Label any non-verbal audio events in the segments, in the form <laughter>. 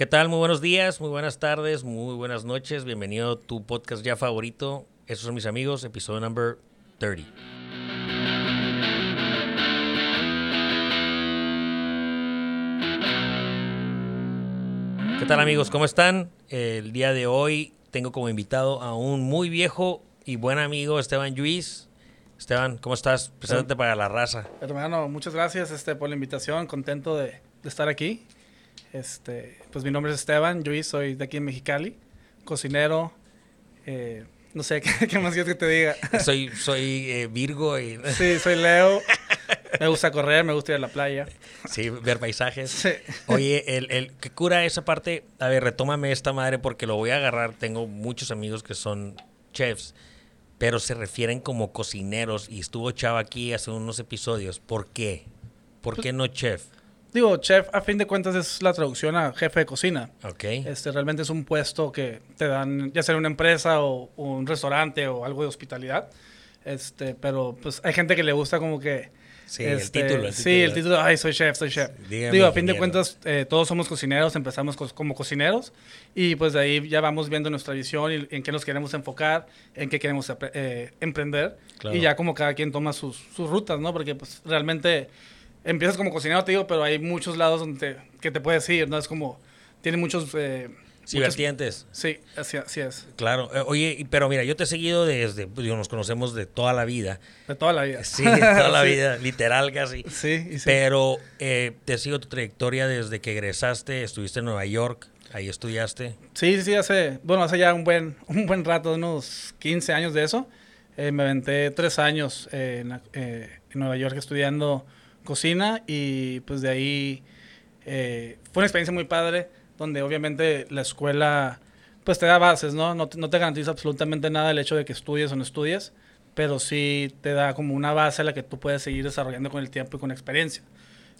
¿Qué tal? Muy buenos días, muy buenas tardes, muy buenas noches. Bienvenido a tu podcast ya favorito. Esos son mis amigos, episodio number 30. ¿Qué tal amigos? ¿Cómo están? El día de hoy tengo como invitado a un muy viejo y buen amigo, Esteban Lluís. Esteban, ¿cómo estás? Preséntate para la raza. Hermano, muchas gracias este, por la invitación. Contento de, de estar aquí. Este, pues mi nombre es Esteban Lluís, soy de aquí en Mexicali. Cocinero. eh, no sé, <laughs> ¿qué, qué más quieres que te diga? Soy, soy eh, Virgo y <laughs> Sí, soy Leo. Me gusta correr, me gusta ir a la playa. sí, ver paisajes. Sí. Oye, el, el que cura esa parte, a ver, retómame esta madre porque lo voy a agarrar. Tengo muchos amigos que son chefs, pero se refieren como cocineros y estuvo Chava aquí hace unos episodios. ¿Por qué? ¿Por qué no chef? Digo, chef, a fin de cuentas es la traducción a jefe de cocina. Ok. Este, realmente es un puesto que te dan, ya sea en una empresa o, o un restaurante o algo de hospitalidad. Este, pero pues hay gente que le gusta como que... Sí, el este, título, el Sí, título. el título, ay, soy chef, soy chef. Dígame, Digo, a fin de ingeniero. cuentas, eh, todos somos cocineros, empezamos co- como cocineros y pues de ahí ya vamos viendo nuestra visión y en qué nos queremos enfocar, en qué queremos eh, emprender Claro. y ya como cada quien toma sus, sus rutas, ¿no? Porque pues realmente empiezas como cocinero, te digo, pero hay muchos lados donde te- que te puedes ir, ¿no? Es como, tiene muchos... Eh, Sí, vertientes. Sí, así, así es. Claro. Eh, oye, pero mira, yo te he seguido desde, pues, digo, nos conocemos de toda la vida. De toda la vida. <laughs> Sí, de toda la <laughs> Sí. vida, literal casi. Sí, sí. Pero eh, te sigo tu trayectoria desde que egresaste, estuviste en Nueva York, ahí estudiaste. Sí, sí, hace, bueno, hace ya un buen, <laughs> un buen rato, unos 15 años de eso. Eh, me aventé tres años eh, en, eh, en Nueva York estudiando cocina y pues de ahí eh, fue una experiencia muy padre, donde obviamente la escuela pues te da bases, ¿no? No te, no te garantiza absolutamente nada el hecho de que estudies o no estudies, pero sí te da como una base a la que tú puedes seguir desarrollando con el tiempo y con experiencia.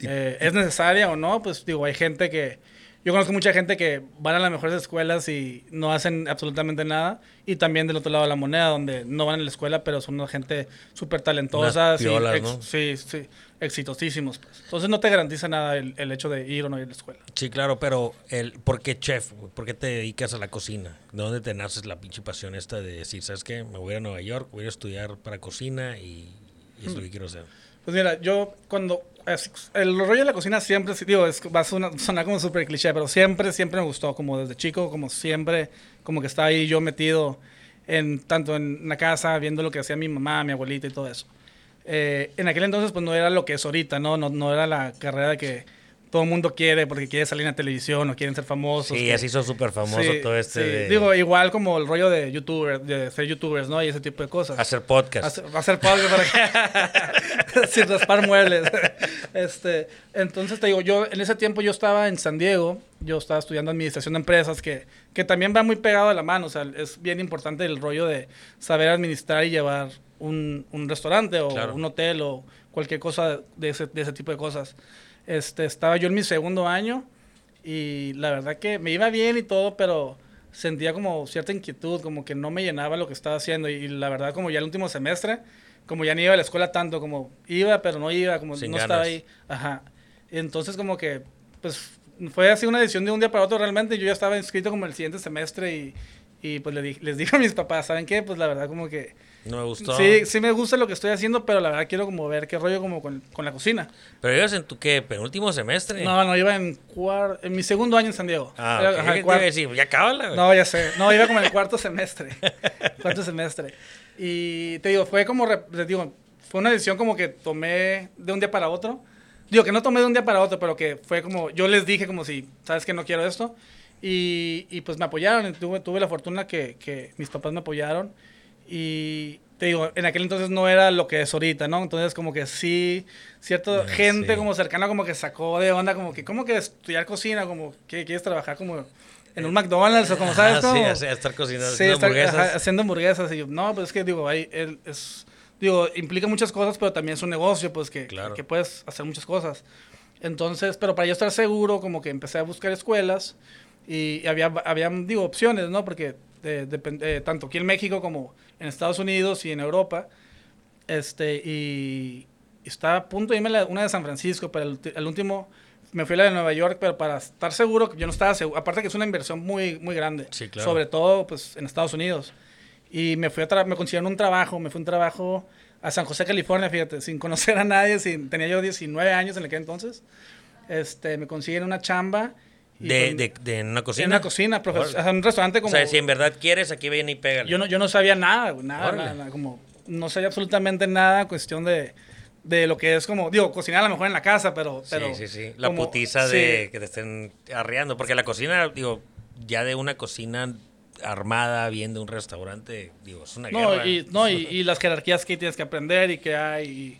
Eh, ¿Es necesaria o no? Pues digo, hay gente que... Yo conozco mucha gente que van a las mejores escuelas y no hacen absolutamente nada. Y también del otro lado de la moneda, donde no van a la escuela, pero son una gente súper talentosa. Sí, piolas, ex- ¿no? sí, sí, exitosísimos. pues. Entonces no te garantiza nada el, el hecho de ir o no ir a la escuela. Sí, claro, pero el, ¿por qué chef? ¿Por qué te dedicas a la cocina? ¿De dónde te naces la pinche pasión esta de decir, ¿sabes qué? Me voy a Nueva York, voy a estudiar para cocina y, y es lo que quiero hacer. Pues mira, yo cuando... el rollo de la cocina siempre, digo, es, va a sonar, sonar como súper cliché, pero siempre, siempre me gustó, como desde chico, como siempre, como que estaba ahí yo metido en tanto en la casa, viendo lo que hacía mi mamá, mi abuelita y todo eso. Eh, en aquel entonces, pues no era lo que es ahorita, ¿no? No, no era la carrera que todo el mundo quiere porque quiere salir en la televisión o quieren ser famosos. Sí, que- así son súper famoso Sí, todo este sí. de Digo, igual como el rollo de youtuber, de ser youtubers, ¿no? Y ese tipo de cosas. hacer podcast. Hacer, hacer podcast para que <laughs> sin raspar muebles. <laughs> Este, entonces te digo, yo en ese tiempo yo estaba en San Diego, yo estaba estudiando administración de empresas que, que también va muy pegado a la mano, o sea, es bien importante el rollo de saber administrar y llevar un, un restaurante o Claro. un hotel o cualquier cosa de ese, de ese tipo de cosas. Este, estaba yo en mi segundo año y la verdad que me iba bien y todo, pero sentía como cierta inquietud, como que no me llenaba lo que estaba haciendo y, la verdad como ya el último semestre, como ya no iba a la escuela tanto, como iba pero no iba, como Sin no estaba ganas. ahí, ajá. Y entonces como que pues fue así una decisión de un día para otro realmente, yo ya estaba inscrito como el siguiente semestre y, y pues le di- les dije a mis papás, ¿saben qué? Pues la verdad como que No me gustó. sí, sí me gusta lo que estoy haciendo, pero la verdad quiero como ver qué rollo como con, con la cocina. Pero ibas en tu qué, penúltimo semestre. No, no, iba en, cuar- en mi segundo año en San Diego. Ah, Era- ok. ajá, ¿Qué te iba a decir? Ya cábala. No, ya sé. No, iba como en el cuarto semestre. <laughs> cuarto semestre. Y te digo, fue como, te digo, fue una decisión como que tomé de un día para otro. Digo, que no tomé de un día para otro, pero que fue como, yo les dije como si, sabes que no quiero esto. Y, y pues me apoyaron. Tuve, tuve la fortuna que, que mis papás me apoyaron. Y te digo, en aquel entonces no era lo que es ahorita, ¿no? Entonces como que sí, cierta gente sí. como cercana como que sacó de onda, como que, ¿cómo que estudiar cocina? Como que quieres trabajar como en un McDonald's o como, ¿sabes? Ah, sí, cómo? hacer- estar cocinando, Sí, haciendo estar, hamburguesas. ajá, haciendo hamburguesas. Y yo, no, pues es que digo, ahí es, digo, implica muchas cosas, pero también es un negocio, pues que, Claro. que puedes hacer muchas cosas. Entonces, pero para yo estar seguro, como que empecé a buscar escuelas y había, había digo, opciones, ¿no? Porque depend- eh, tanto aquí en México como en Estados Unidos y en Europa, este, y estaba a punto de irme a la- una de San Francisco, pero el, último me fui a la de Nueva York, pero para estar seguro, yo no estaba seguro. Aparte que es una inversión muy, muy grande. Sí, claro. Sobre todo, pues, en Estados Unidos. Y me fui a me consiguieron un trabajo, me fue un trabajo a San José, California, fíjate, sin conocer a nadie, sin, tenía yo 19 años en aquel entonces. Este, me consiguieron una chamba. De, de, de una cocina. en una cocina, profe- Órale. o sea, en un restaurante O como... sea, si en verdad quieres, aquí viene y pégale. Yo no, yo no sabía nada, nada, nada, nada, como no sabía absolutamente nada cuestión de, de lo que es como, digo, cocinar a lo mejor en la casa, pero... Sí, pero sí, sí. La como- putiza sí, de que te estén arreando. Porque la cocina, digo, ya de una cocina armada, bien de un restaurante, digo, es una No, guerra. y, no y, <laughs> y las jerarquías que tienes que aprender y que hay,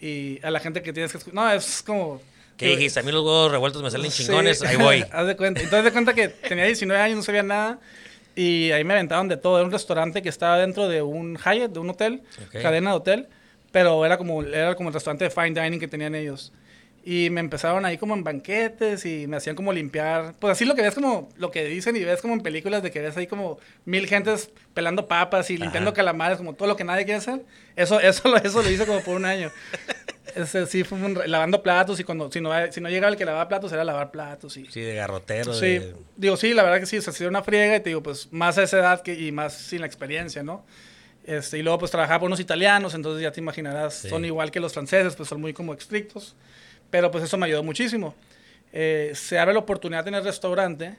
y, y a la gente que tienes que... No, es como... ¿Qué dijiste? A mí los huevos revueltos me salen Sí. chingones, ahí <laughs> voy. Haz de cuenta. Entonces, de cuenta que tenía 19 años, no sabía nada. Y ahí me aventaron de todo. Era un restaurante que estaba dentro de un Hyatt, de un hotel, cadena de hotel. Pero era como, era como el restaurante de fine dining que tenían ellos. Y me empezaron ahí como en banquetes y me hacían como limpiar. Pues así lo que ves como, lo que dicen y ves como en películas de que ves ahí como mil gentes pelando papas y limpiando Ajá. calamares, como todo lo que nadie quiere hacer. Eso, <laughs> eso, lo- eso lo hice como por un año. Ese sí fue un lavando platos y cuando, si no, si no llegaba el que lavaba platos era lavar platos y... Sí, de garrotero. Sí, de- digo, sí, la verdad que sí, sí era una friega y te digo, pues más a esa edad que, y más sin la experiencia, ¿no? Este, y luego pues trabajaba por unos italianos, entonces ya te imaginarás, Sí. son igual que los franceses, pues son muy como estrictos, pero pues eso me ayudó muchísimo. Eh, se abre la oportunidad en el restaurante,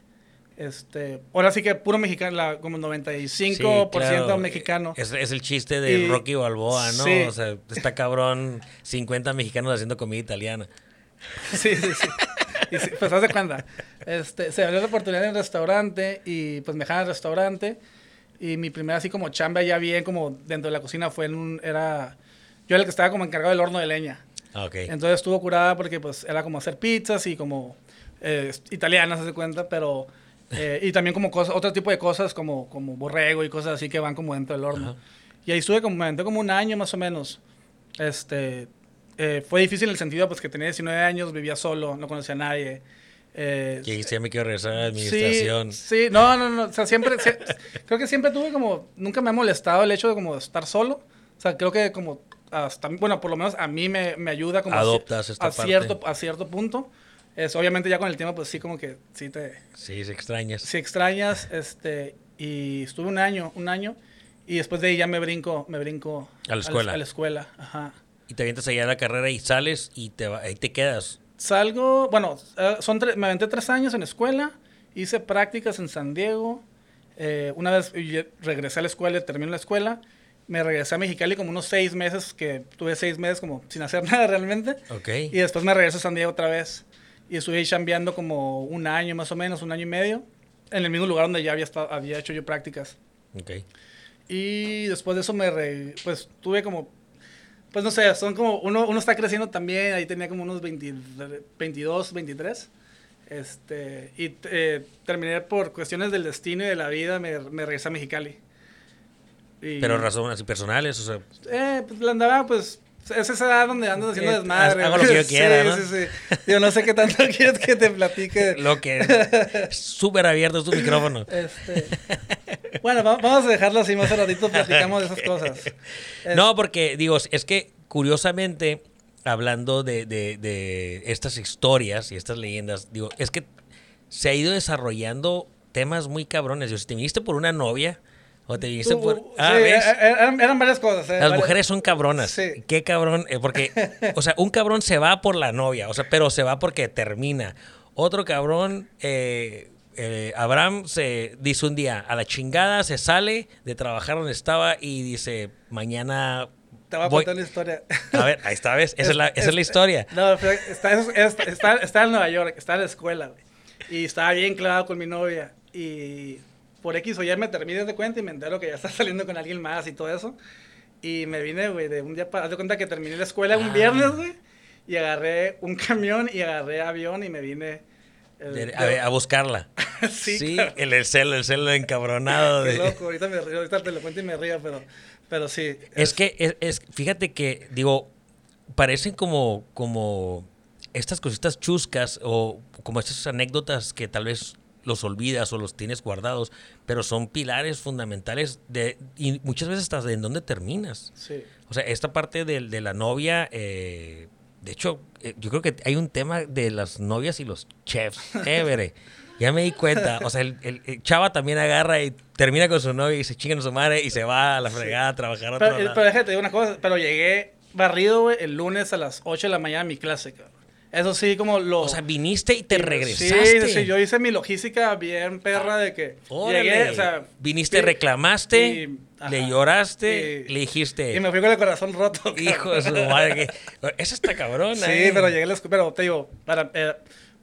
este, ahora sí que puro mexicano, la- como 95% Sí, claro. mexicano. Es, es el chiste de Y- Rocky Balboa, ¿no? sí. O sea, está cabrón 50 mexicanos haciendo comida italiana. <laughs> Sí, sí, sí. Y sí, pues haz de cuenta. Este, se abrió la oportunidad en el restaurante y pues me dejaron al restaurante. Y mi primera así como chamba ya bien como dentro de la cocina fue en un, era, yo era el que estaba como encargado del horno de leña. Ah, Ok. Entonces estuvo curada porque pues era como hacer pizzas y como eh, italianas, de cuenta, pero... eh, y también como cosas, otro tipo de cosas como, como borrego y cosas así que van como dentro del horno. Ajá. Y ahí estuve como, como un año más o menos. Este, eh, fue difícil en el sentido pues que tenía 19 años, vivía solo, no conocía a nadie. Eh, Que dijiste, ya me quiero regresar a la sí, administración. sí, no, no, no, o sea, siempre, sie- creo que siempre tuve como, nunca me ha molestado el hecho de como estar solo. O sea, creo que como hasta, bueno, por lo menos a mí me, me ayuda como a Adoptas esta a, parte. cierto, a cierto punto. Es, obviamente ya con el tiempo pues sí como que sí te, Sí, se extrañas. si extrañas, <laughs> este, y estuve un año, un año, y después de ahí ya me brinco, me brinco A la escuela. A la, escuela, ajá. Y te avientas allá a la carrera y sales y te ahí te quedas. Salgo, bueno, eh, son tre- me aventé tres años en escuela, hice prácticas en San Diego, eh, una vez regresé a la escuela, terminé la escuela, me regresé a Mexicali como unos seis meses, que tuve seis meses como sin hacer <laughs> nada realmente, Ok. y después me regreso a San Diego otra vez, y estuve ahí chambeando como un año más o menos, un año y medio, en el mismo lugar donde ya había, estado, había hecho yo prácticas. Ok. Y después de eso me, re- pues tuve como, pues no sé, son como, uno, uno está creciendo también, ahí tenía como unos 20 22, 23. Este, y eh, terminé por cuestiones del destino y de la vida, me, me regresé a Mexicali. Y, Pero razones así personales, o sea, Eh, pues la andaba, pues, es esa edad donde andas haciendo Eh, desmadre. hago lo que yo <laughs> Sí, quiera, ¿no? Sí, sí, Yo no sé qué tanto <laughs> quieres que te platique. lo que súper abierto es tu micrófono. <laughs> Este, bueno, va- vamos a dejarlo así, más ratito platicamos de esas cosas. Es- No, porque digo, es que curiosamente, hablando de, de- de estas historias y estas leyendas, digo, es que se ha ido desarrollando temas muy cabrones. Digo, si te viniste por una novia o te Tú- por... Ah, sí, ¿ves? eh, eh, eran, eran varias cosas. eh, Las varias- mujeres son cabronas. Sí. Qué cabrón. eh, porque, o sea, un cabrón se va por la novia, o sea, pero se va porque termina. Otro cabrón, eh, eh, Abraham se dice un día, a la chingada se sale de trabajar donde estaba y dice, mañana Te voy a contar una historia. A ver, ahí está, ¿ves? Esa es, la, <laughs> esa es la Es- historia. No, pero está, es- está, está en Nueva York, está en la escuela, güey. Y estaba bien clavado con mi novia. Y por X o Y me terminé de cuenta y me entero que ya está <laughs> saliendo con alguien más y todo eso. Y me vine, güey, de un día para... Haz de cuenta que terminé la escuela un Ah. viernes, güey. Y agarré un camión y agarré avión y me vine... eh, De- a, a buscarla. <laughs> sí, Sí, claro. el, el celo, el celo encabronado. Qué De... loco, <laughs> ahorita me río, ahorita te lo cuento y me río, pero, pero sí. Es que, es, es- fíjate que, digo, parecen como, como estas cositas chuscas o como estas anécdotas que tal vez los olvidas o los tienes guardados, pero son pilares fundamentales de, y muchas veces de en dónde terminas. Sí. O sea, esta parte de, de la novia, eh, De hecho, eh, yo creo que hay un tema de las novias y los chefs. <laughs> Chévere. Ya me di cuenta. O sea, el, el- el chava también agarra y termina con su novia y se chinga a su madre y se va a la fregada a trabajar a otro Pero, eh, lado. pero déjate, una cosa, pero llegué barrido, güey, el lunes a las 8 de la mañana a mi clase, cabrón. Eso sí, como lo... O sea, viniste y te Sí, regresaste. Sí, yo hice mi logística bien perra de que Órale. llegué, o sea... viniste, sí, reclamaste, y- le lloraste, Y- le dijiste, Y me fui con el corazón roto. hijo de su madre. que- Esa está cabrona. Sí, eh. pero llegué a la escuela, pero te digo, para, eh,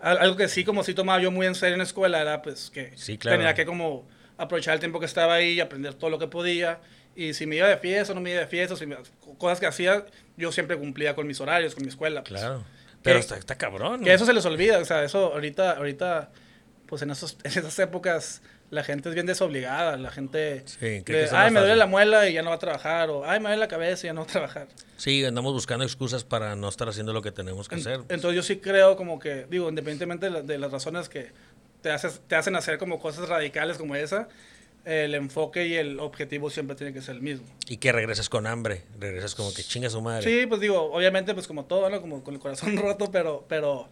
al- algo que sí, como sí tomaba yo muy en serio en la escuela, era pues que Sí, claro. tenía que como aprovechar el tiempo que estaba ahí y aprender todo lo que podía. Y si me iba de fiesta o no me iba de fiesta, o si me- cosas que hacía, yo siempre cumplía con mis horarios, con mi escuela. pues. Claro. Pero está, está cabrón. Que eso se les olvida, o sea, eso ahorita, ahorita, pues en, esos, en esas épocas la gente es bien desobligada, la gente, Sí, de, más ay, me duele fácil". la muela y ya no va a trabajar, o ay, me duele la cabeza y ya no va a trabajar. Sí, andamos buscando excusas para no estar haciendo lo que tenemos que En- hacer. Entonces yo sí creo como que, digo, independientemente de, la- de las razones que te, haces, te hacen hacer como cosas radicales como esa, el enfoque y el objetivo siempre tiene que ser el mismo. Y que regresas con hambre. Regresas como que chinga su madre. Sí, pues digo, obviamente pues como todo, ¿no? Como con el corazón <laughs> roto, pero, pero,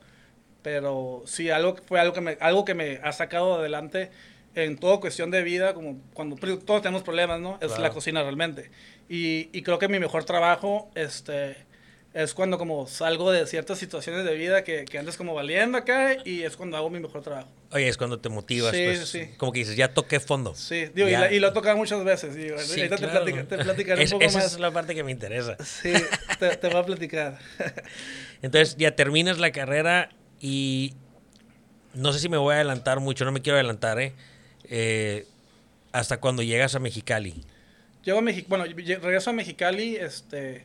pero sí, algo, que- fue algo que, me, algo que me ha sacado adelante en toda cuestión de vida, como cuando todos tenemos problemas, ¿no? Es Claro. la cocina realmente. Y, y creo que mi mejor trabajo, este, es cuando como salgo de ciertas situaciones de vida que, que andas como valiendo acá y es cuando hago mi mejor trabajo. Oye, es cuando te motivas. Sí, pues, sí. Como que dices, ya toqué fondo. Sí, digo, y, Ya. la- y lo he tocado muchas veces. y Sí, ahorita claro. te, te platicaré Es- un poco esa más. es la parte que me interesa. Sí, te, te voy a platicar. <laughs> Entonces ya terminas la carrera y no sé si me voy a adelantar mucho, no me quiero adelantar, ¿eh? Eh, hasta cuando llegas a Mexicali. Llego a Mexicali, bueno, regreso a Mexicali, este,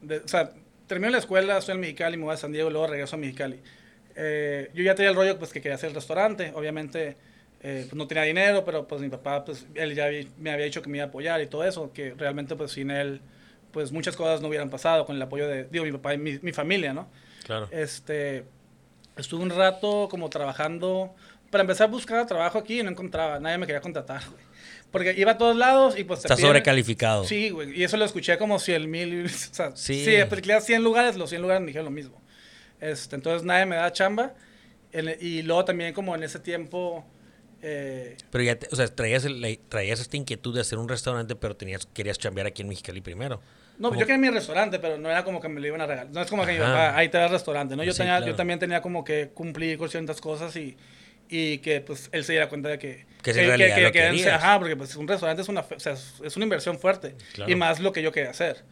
de- o sea, termino la escuela, estoy en Mexicali, me voy a San Diego luego regreso a Mexicali. Eh, yo ya tenía el rollo, pues, que quería hacer el restaurante, obviamente, eh, pues, no tenía dinero, pero, pues, mi papá, pues, él ya había- me había dicho que me iba a apoyar y todo eso, que realmente, pues, sin él, pues, muchas cosas no hubieran pasado con el apoyo de, digo, mi papá y mi, mi familia, ¿no? Claro. Este, estuve un rato como trabajando, para empezar a buscar trabajo aquí y no encontraba, nadie me quería contratar, güey. Porque iba a todos lados y pues te Está piden- sobrecalificado. Sí, güey, y eso lo escuché como 100 mil, <laughs> o sea, Sí. sí, apliqué a 100 lugares, los 100 lugares me dijeron lo mismo. Este, entonces nadie me da chamba en- y luego también como en ese tiempo... eh, Pero ya, te- o sea, traías, el- traías esta inquietud de hacer un restaurante, pero tenías, querías chambear aquí en Mexicali primero. No, ¿Cómo? yo quería mi restaurante, pero no era como que me lo iban a regalar. No es como que mi Ajá. papá, ahí te da el restaurante, ¿no? Yo, Sí, tenía, claro. yo también tenía como que cumplir con ciertas cosas y, y que pues él se diera cuenta de que... Que sí, en realidad lo él se- querías. Ajá, porque pues un restaurante es una, o sea, es, una inversión fuerte. Claro. Y más lo que yo quería hacer.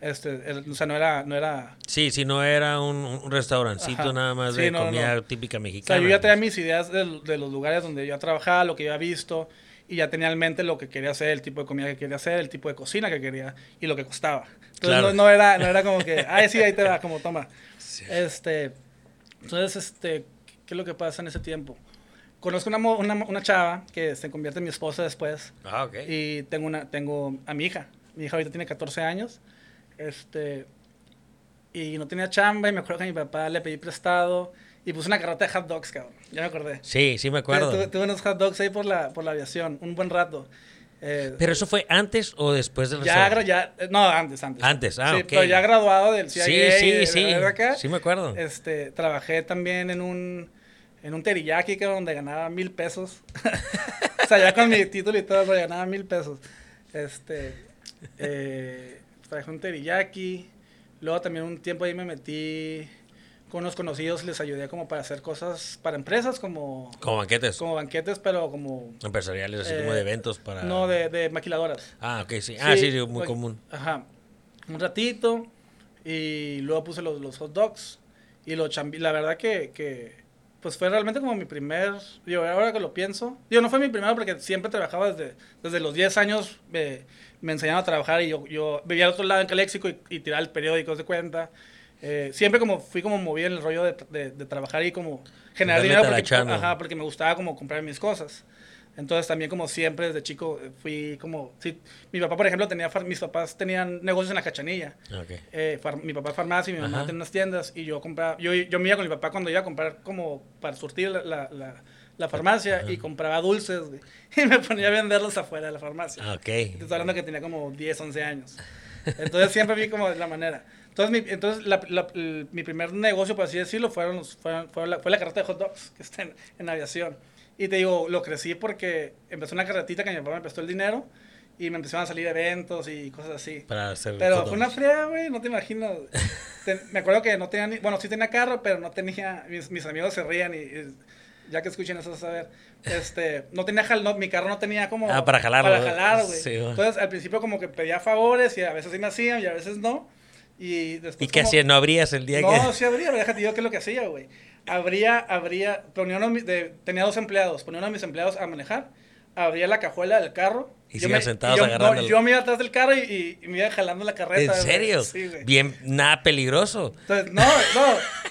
Este, el- o sea, no era... No era Sí, sí, no era un, un restaurancito Ajá. nada más Sí, de no, comida no. típica o mexicana. sea, yo ya tenía mis ideas de, de los lugares donde yo trabajaba, lo que yo había visto, y ya tenía en mente lo que quería hacer, el tipo de comida que quería hacer, el tipo de cocina que quería y lo que costaba. Entonces Claro. no, no era, no era como que, <laughs> ay, sí, ahí te va, como toma. Este, entonces, este, ¿qué es lo que pasa en ese tiempo? Conozco una, una, una chava que se convierte en mi esposa después Ah, ok. y tengo, una, tengo a mi hija. Mi hija ahorita tiene 14 años. Este, y no tenía chamba y me acuerdo que a mi papá le pedí prestado y puse una carreta de hot dogs, cabrón. Ya me acordé. Sí, sí me acuerdo. Tuve, tuve unos hot dogs ahí por la, por la aviación, un buen rato. Eh, Pero eso fue antes o después del ya, ya, eh, no, antes, antes. Antes, ah, sí, ok. Pero ya graduado del CIA. Sí, sí, de- sí. de acá, Sí me acuerdo. Este, trabajé también en un, en un teriyaki, cabrón, donde ganaba mil pesos. <laughs> o sea, ya con mi título y todo, pero ganaba mil pesos. Este, eh, trabajé en un teriyaki. Luego también un tiempo ahí me metí con unos conocidos, les ayudé como para hacer cosas para empresas, como, Como banquetes como banquetes, pero como... empresariales, así eh, como de eventos para... No, de, de maquiladoras. Ah, ok, sí. Ah, sí, sí, muy pues, común. Ajá. Un ratito y luego puse los, los hot dogs y lo chambi. La verdad que, que, pues fue realmente como mi primer, digo, ahora que lo pienso, digo, no fue mi primero porque siempre trabajaba desde, desde los 10 años, me, me enseñaron a trabajar y yo, yo vivía al otro lado en Caléxico y, y tiraba el periódico, de cuenta. Eh, siempre como fui como movido en el rollo de, de, de trabajar y como generar dinero porque, ajá, porque me gustaba como comprar mis cosas. Entonces también como siempre desde chico eh, fui como, sí, mi papá por ejemplo tenía, mis papás tenían negocios en la cachanilla. Ok. Eh, mi papá farmacia y mi mamá tenía unas tiendas y yo compraba, yo, yo me iba con mi papá cuando iba a comprar como para surtir la, la, la- la farmacia y compraba dulces güey, <laughs> y me ponía a venderlos afuera de la farmacia. Ah, ok. Estoy hablando que tenía como 10, 11 años. <laughs> Entonces siempre vi como la manera. Entonces, mi, entonces la, la- el- mi primer negocio, por así decirlo, fueron, los- fueron- fueron la, fue la carreta de hot dogs, que está en, en aviación. Y te digo, lo crecí porque empezó una carretita que mi papá me prestó el dinero y me empezaron a salir eventos y cosas así. Para hacer Pero hot fue una fría, güey, no te imaginas. Te- me acuerdo que no tenía ni, bueno, sí tenía carro, pero no tenía, mis, mis amigos se rían y, y ya que escuchen eso, ver, este, no tenía, jal, no, mi carro no tenía como... Ah, para jalarlo, Para ¿no? jalar, güey. Sí. Entonces, al principio como que pedía favores y a veces sí me hacían y a veces no. Y después ¿Y qué como- hacías? ¿No abrías el día no, que...? sí abría, pero déjate digo qué es lo que hacía, güey. Abría, abría, ponía uno de tenía dos empleados, ponía uno de mis empleados a manejar, abría la cajuela del carro. Y yo me- sentados yo, no, agarrándolo. yo me iba atrás del carro y, me iba jalando la carreta. ¿En serio? Sí, güey. Bien, nada peligroso. Entonces, no, no,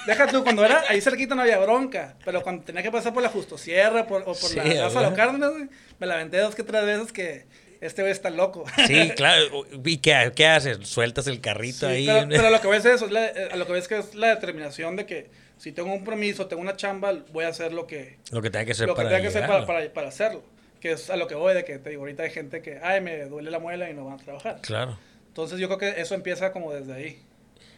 deja tú, cuando era ahí cerquita no había bronca, pero cuando tenía que pasar por la Justosierra por, o por Sí, la Plaza de los. Cárdenas, me la aventé dos que tres veces que este güey está loco. Sí, <laughs> claro. ¿Y qué, qué haces? ¿Sueltas el carrito Sí, ahí? Pero, pero lo que ves es eso, es la- eh, a lo que ves que es la determinación de que si tengo un compromiso, tengo una chamba, voy a hacer lo que, Lo que tenga que hacer lo que para tenga que hacer para, para, para hacerlo. Que es a lo que voy, de que te digo, ahorita hay gente que, ay, me duele la muela y no van a trabajar. Claro. Entonces yo creo que eso empieza como desde ahí.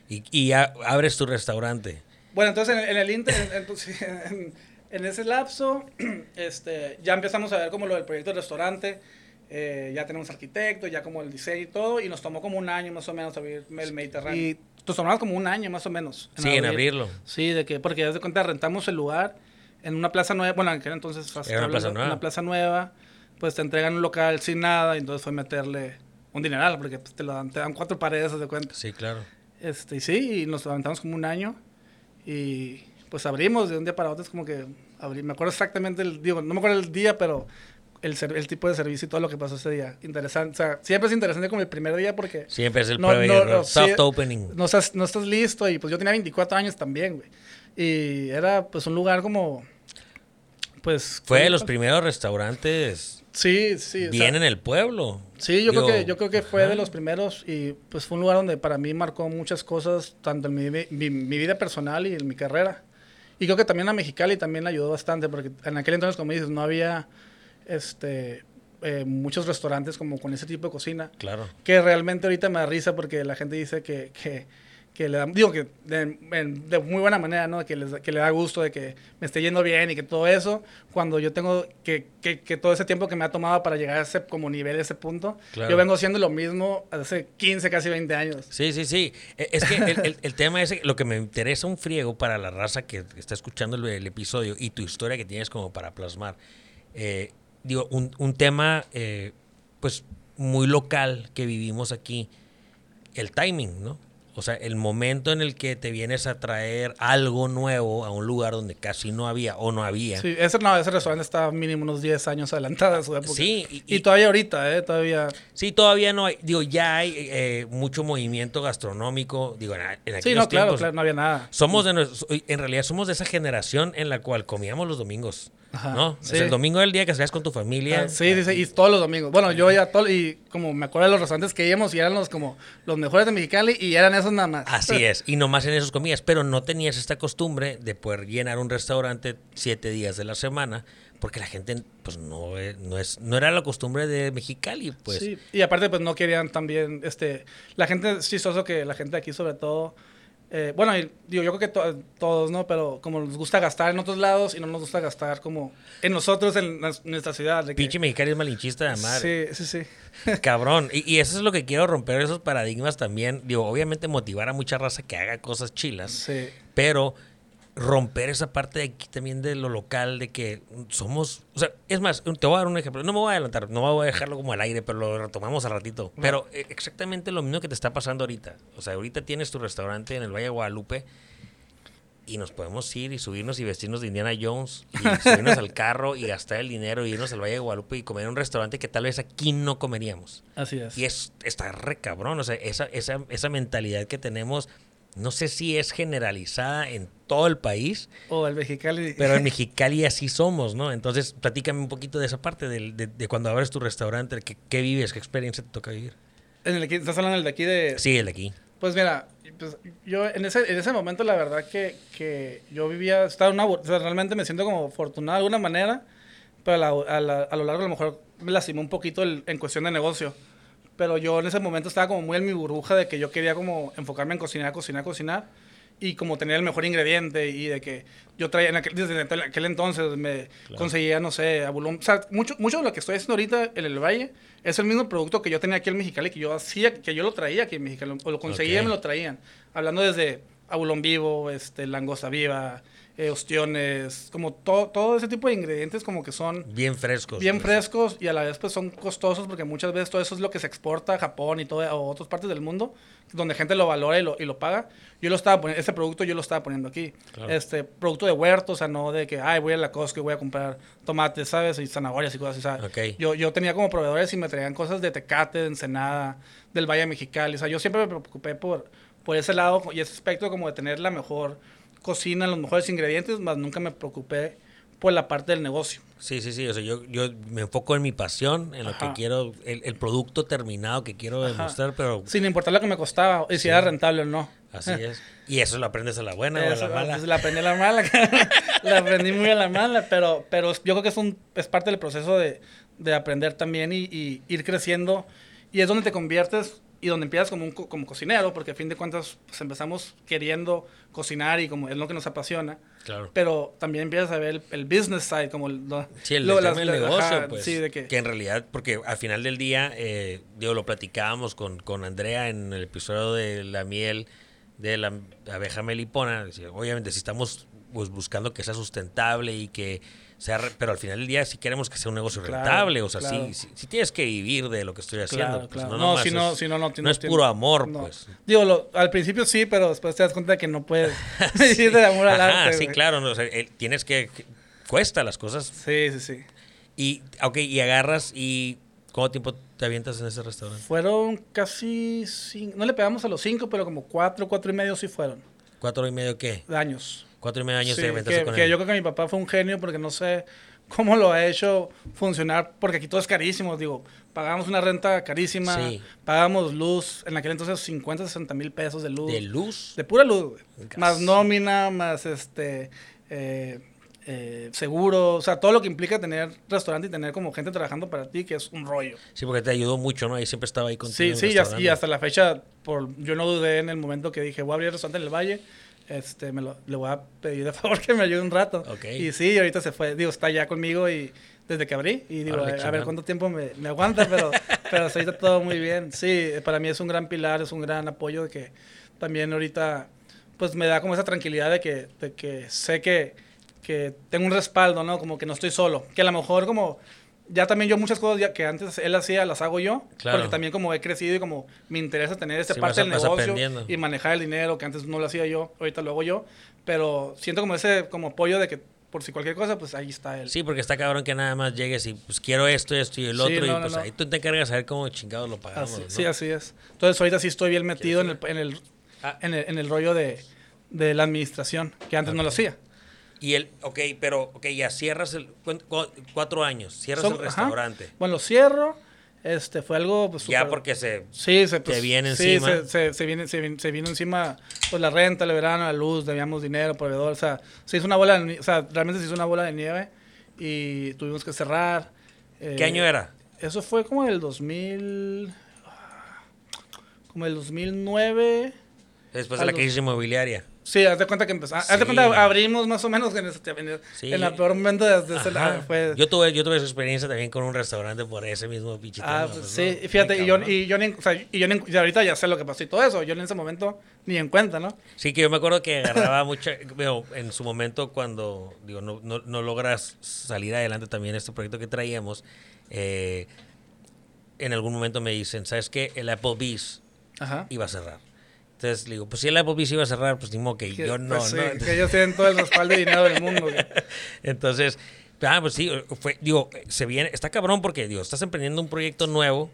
Y, y a- abres tu restaurante. Bueno, entonces en, en el Inter, en, entonces, <laughs> en, en ese lapso, <clears throat> este, ya empezamos a ver como lo del proyecto del restaurante, eh, ya tenemos arquitecto, ya como el diseño y todo, y nos tomó como un año más o menos abrir el Mediterráneo. Y nos tomamos como un año más o menos. Sí, en abrirlo. Sí, de que, porque ya de cuenta rentamos el lugar en una plaza nueva, bueno, en aquel entonces Era una plaza nueva. una plaza nueva, pues te entregan un local sin nada, y entonces fue meterle un dineral, porque pues, te, lo dan, te dan cuatro paredes, de cuenta. Sí, claro. Este, y sí, y nos aventamos como un año y pues abrimos de un día para otro, es como que abrí, me acuerdo exactamente el, digo, no me acuerdo el día, pero el, ser- el tipo de servicio y todo lo que pasó ese día. Interesante, o sea, siempre es interesante como el primer día porque Siempre es el No, no, sí, Soft opening. no estás, no estás listo y pues yo tenía 24 años también, güey. Y era pues un lugar como, pues... Fue de los primeros restaurantes Sí, sí. o sea, bien en el pueblo. Sí, yo, Digo, creo que, yo creo que fue ajá. de los primeros y pues fue un lugar donde para mí marcó muchas cosas, tanto en mi, mi, mi vida personal y en mi carrera. Y creo que también a Mexicali también le ayudó bastante, porque en aquel entonces, como dices, no había este, eh, muchos restaurantes como con ese tipo de cocina, Claro. que realmente ahorita me da risa porque la gente dice que, que, que le da, digo que de, muy buena manera, ¿no? Que, les, que le da gusto de que me esté yendo bien y que todo eso, cuando yo tengo que, que, que todo ese tiempo que me ha tomado para llegar a ese como nivel, a ese punto, Claro. yo vengo haciendo lo mismo hace 15, casi 20 años. Sí, sí, sí. E- Es que el, el- el tema es lo que me interesa un friego para la raza que está escuchando el, el episodio y tu historia que tienes como para plasmar. Eh, digo, un, un tema eh, pues muy local que vivimos aquí, el timing, ¿no? O sea, el momento en el que te vienes a traer algo nuevo a un lugar donde casi no había o no había. Sí, ese, no, ese restaurante está mínimo unos 10 años de su época. Sí, y- y, y- todavía ahorita, ¿eh? Todavía... Sí, todavía no hay, digo, ya hay eh, mucho movimiento gastronómico, digo, en, en aquellos Sí, no, claro, tiempos, claro, no había nada. Somos de nuestros- en realidad somos de esa generación en la cual comíamos los domingos, Ajá, ¿no? sí. Es el domingo del día que salías con tu familia. Ah, sí, sí, sí, y todos los domingos. Bueno, yo ya todo, y como me acuerdo de los restaurantes que íbamos y eran los como los mejores de Mexicali y eran esos nada más. Así <laughs> es, y nomás en esos comías, pero no tenías esta costumbre de poder llenar un restaurante siete días de la semana, porque la gente, pues no, eh, no es, no era la costumbre de Mexicali, pues. Sí, y aparte pues no querían también, este, la gente, es chistoso que la gente aquí sobre todo, eh, bueno, digo, yo creo que to- todos, ¿no? Pero como nos gusta gastar en otros lados y no nos gusta gastar como en nosotros, en, nuestra ciudad. de que- Pinche Mexicali es malinchista de madre. Sí, sí, sí. <laughs> Cabrón. Y, y eso es lo que quiero romper, esos paradigmas también. Digo, obviamente motivar a mucha raza que haga cosas chilas. Sí. pero romper esa parte de aquí también de lo local, de que somos, o sea, es más, te voy a dar un ejemplo, no me voy a adelantar, no voy a dejarlo como al aire, pero lo retomamos al ratito, pero eh, exactamente lo mismo que te está pasando ahorita, o sea, ahorita tienes tu restaurante en el Valle de Guadalupe y nos podemos ir y subirnos y vestirnos de Indiana Jones y <laughs> subirnos al carro y gastar el dinero y irnos al Valle de Guadalupe y comer en un restaurante que tal vez aquí no comeríamos. Así es. Y es, está re cabrón, o sea, esa, esa, esa mentalidad que tenemos, no sé si es generalizada en todo el país, O el Mexicali. pero en <laughs> Mexicali así somos, ¿no? Entonces, platícame un poquito de esa parte, del- de, de cuando abres tu restaurante, ¿qué, qué vives, qué experiencia te toca vivir? En el, ¿Estás hablando del de aquí de, Sí, el de aquí. Pues mira, pues, yo en ese, en ese momento la verdad que, que yo vivía, estaba una, bu- o sea, realmente me siento como afortunado de alguna manera, pero a, la- a la- a lo largo a lo mejor me lastimó un poquito el- en cuestión de negocio. Pero yo en ese momento estaba como muy en mi burbuja de que yo quería como enfocarme en cocinar, cocinar, cocinar y como tener el mejor ingrediente y de que yo traía, en aquel, desde aquel entonces me conseguía, no sé, abulón. O sea, mucho, mucho de lo que estoy haciendo ahorita en el Valle es el mismo producto que yo tenía aquí en Mexicali, que yo hacía, que yo lo traía aquí en Mexicali, o lo conseguía y me lo traían. Hablando desde abulón vivo, este, langosta viva, eh, ostiones, como todo, todo ese tipo de ingredientes como que son... Bien frescos. Bien pues. frescos y a la vez pues son costosos porque muchas veces todo eso es lo que se exporta a Japón y todo, a otras partes del mundo donde gente lo valora y lo, y lo paga. Yo lo estaba poniendo, ese producto yo lo estaba poniendo aquí. Este, producto de huerto, o sea, no de que, ay, voy a la Costco y voy a comprar tomates, ¿sabes? Y zanahorias y cosas así, ¿sabes? Yo, yo tenía como proveedores y me traían cosas de Tecate, de Ensenada, del Valle Mexicali. O sea, yo siempre me preocupé por, por ese lado y ese aspecto como de tener la mejor cocina, los mejores ingredientes, más nunca me preocupé por la parte del negocio. Sí, sí, sí. O sea, yo, yo me enfoco en mi pasión, en lo que quiero, el, el, producto terminado que quiero demostrar, pero... Sin importar lo que me costaba, y si era rentable o no. Así es. ¿Y eso lo aprendes a la buena o a la mala? La aprendí a la mala. <laughs> la aprendí muy a la mala, pero, pero yo creo que es, un, es parte del proceso de, de aprender también y, y, ir creciendo. Y es donde te conviertes y donde empiezas como, un, como cocinero, porque a fin de cuentas pues, empezamos queriendo cocinar y como es lo que nos apasiona. Claro. Pero también empiezas a ver el, business side, como el, sí, el, lo, negocio, pues, sí, de que, que, en realidad, porque al final del día, eh, digo, lo platicábamos con, con Andrea en el episodio de la miel de la abeja melipona. Obviamente, si estamos pues, buscando que sea sustentable y que sea, pero al final del día si queremos que sea un negocio rentable, o sea, si, tienes que vivir de lo que estoy haciendo. Pues, no, si no, si no, no, no es puro amor, pues. Digo, al principio sí, pero después te das cuenta de que no puedes <laughs> <laughs> vivir de amor al arte. Sí, claro, tienes que, cuesta las cosas. Sí, sí, sí. Y, ok, y agarras y ¿cuánto tiempo te avientas en ese restaurante? Fueron casi, cinco, no le pegamos a los cinco, pero como cuatro, cuatro y medio sí fueron. ¿Cuatro y medio qué? Años. Cuatro y medio años sí, que, con que yo creo que mi papá fue un genio porque no sé cómo lo ha hecho funcionar, porque aquí todo es carísimo, digo, pagamos una renta carísima, pagamos luz, en aquel entonces 50, 60 mil pesos de luz. ¿De luz? De pura luz, más nómina, más este... Eh, eh, seguro, o sea, todo lo que implica tener restaurante y tener como gente trabajando para ti, que es un rollo. Sí, porque te ayudó mucho, ¿no? Y siempre estaba ahí contigo. Sí, sí, y hasta la fecha, por, yo no dudé en el momento que dije, voy a abrir restaurante en el Valle, este, me lo, le voy a pedir de <laughs> favor que me ayude un rato. Y sí, ahorita se fue, digo, está ya conmigo y desde que abrí y digo, a, ver cuánto tiempo me, me aguanta, pero, <laughs> pero ahorita todo muy bien. Sí, para mí es un gran pilar, es un gran apoyo de que también ahorita pues me da como esa tranquilidad de que, de que sé que, que tengo un respaldo, ¿no? Como que no estoy solo. Que a lo mejor como ya también yo muchas cosas ya que antes él hacía las hago yo porque también como he crecido y como me interesa tener esta parte del negocio y manejar el dinero que antes no lo hacía yo ahorita lo hago yo pero siento como ese como apoyo de que por si cualquier cosa pues ahí está él. Sí porque está cabrón que nada más llegues y pues quiero esto esto y el otro y pues ahí tú te encargas de saber cómo chingados lo pagamos sí así es. Entonces ahorita sí estoy bien metido en el en el, ah. en el, en el rollo de, de la administración que antes no lo hacía y el, ok, pero, ok, ya cierras el, cuatro años, cierras el restaurante. Bueno, cierro, este, fue algo, pues, Ya porque se, sí, se pues, viene encima. Sí, se, se, viene, se, vino encima, pues, la renta, el verano, la luz, debíamos dinero, proveedor, o sea, se hizo una bola, de, o sea, realmente se hizo una bola de nieve y tuvimos que cerrar. ¿Qué año eh, era? Eso fue como el 2000, como el 2009. Después de la crisis inmobiliaria. Sí, haz de cuenta que empezamos. Haz de cuenta abrimos más o menos en, ese, en, el peor momento de, ese fue... Yo tuve, yo tuve esa experiencia también con un restaurante por ese mismo pichito. Ah, pues, sí, fíjate, y yo, y yo, o sea, y yo y ahorita ya sé lo que pasó y todo eso. Yo en ese momento ni en cuenta, ¿no? Sí, que yo me acuerdo que agarraba <laughs> mucha. en su momento, cuando digo, no, no, no, logras salir adelante también este proyecto que traíamos, eh, en algún momento me dicen, ¿sabes qué? El Applebee's iba a cerrar. Entonces le digo, pues si el Applebee's iba a cerrar, pues digo que, yo no, pues ¿no? Que ellos tienen todo el respaldo de dinero del mundo. <laughs> Entonces, ah, pues sí, fue, digo, se viene, está cabrón porque, digo, estás emprendiendo un proyecto nuevo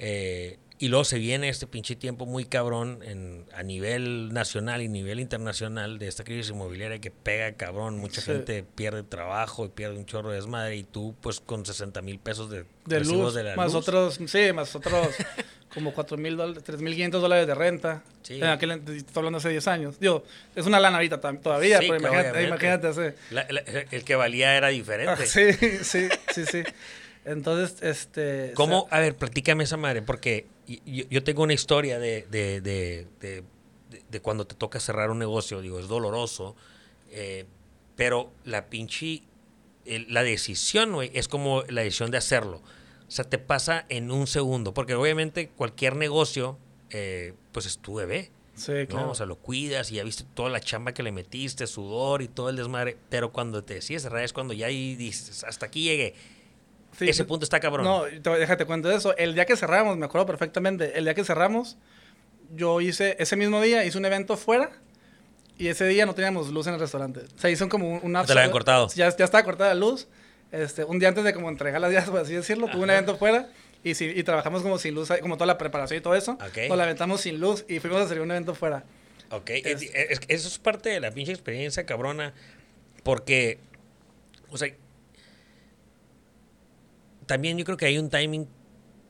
eh, y luego se viene este pinche tiempo muy cabrón en, a nivel nacional y nivel internacional de esta crisis inmobiliaria que pega cabrón. Mucha gente pierde trabajo y pierde un chorro de desmadre y tú pues con 60 mil pesos de, de luz, de la más otros, sí, más otros <laughs> como 4 mil dólares, 3 mil 500 dólares de renta. Sí. En aquel, estoy hablando hace 10 años. Digo, es una lana ahorita todavía, pero imagínate, imagínate el que valía era diferente. Ah, sí, sí, sí, sí. <laughs> Entonces, este... ¿Cómo? A ver, platícame esa madre, porque yo, yo tengo una historia de, de, de, de, de cuando te toca cerrar un negocio, digo, es doloroso, eh, pero la pinche, el- la decisión, güey, es como la decisión de hacerlo. O sea, te pasa en un segundo, porque obviamente cualquier negocio, eh, pues es tu bebé. Sí, ¿no? claro. O sea, lo cuidas y ya viste toda la chamba que le metiste, sudor y todo el desmadre. Pero cuando te decides cerrar es cuando ya ahí dices, hasta aquí llegué. Sí, Ese punto está cabrón. No, te- déjate cuento de eso. El día que cerramos, me acuerdo perfectamente, el día que cerramos, yo hice, ese mismo día hice un evento fuera y ese día no teníamos luz en el restaurante. O sea, hizo como un-. Te la habían cortado. Ya, ya estaba cortada la luz. Este, un día antes de como entregar las días, por así decirlo, tuve un evento fuera y, sí- y trabajamos como sin luz, como toda la preparación y todo eso. Ok. Nos la aventamos sin luz y fuimos a hacer un evento fuera. Ok, Es- es- es- eso es parte de la pinche experiencia cabrona, porque, o sea, también yo creo que hay un timing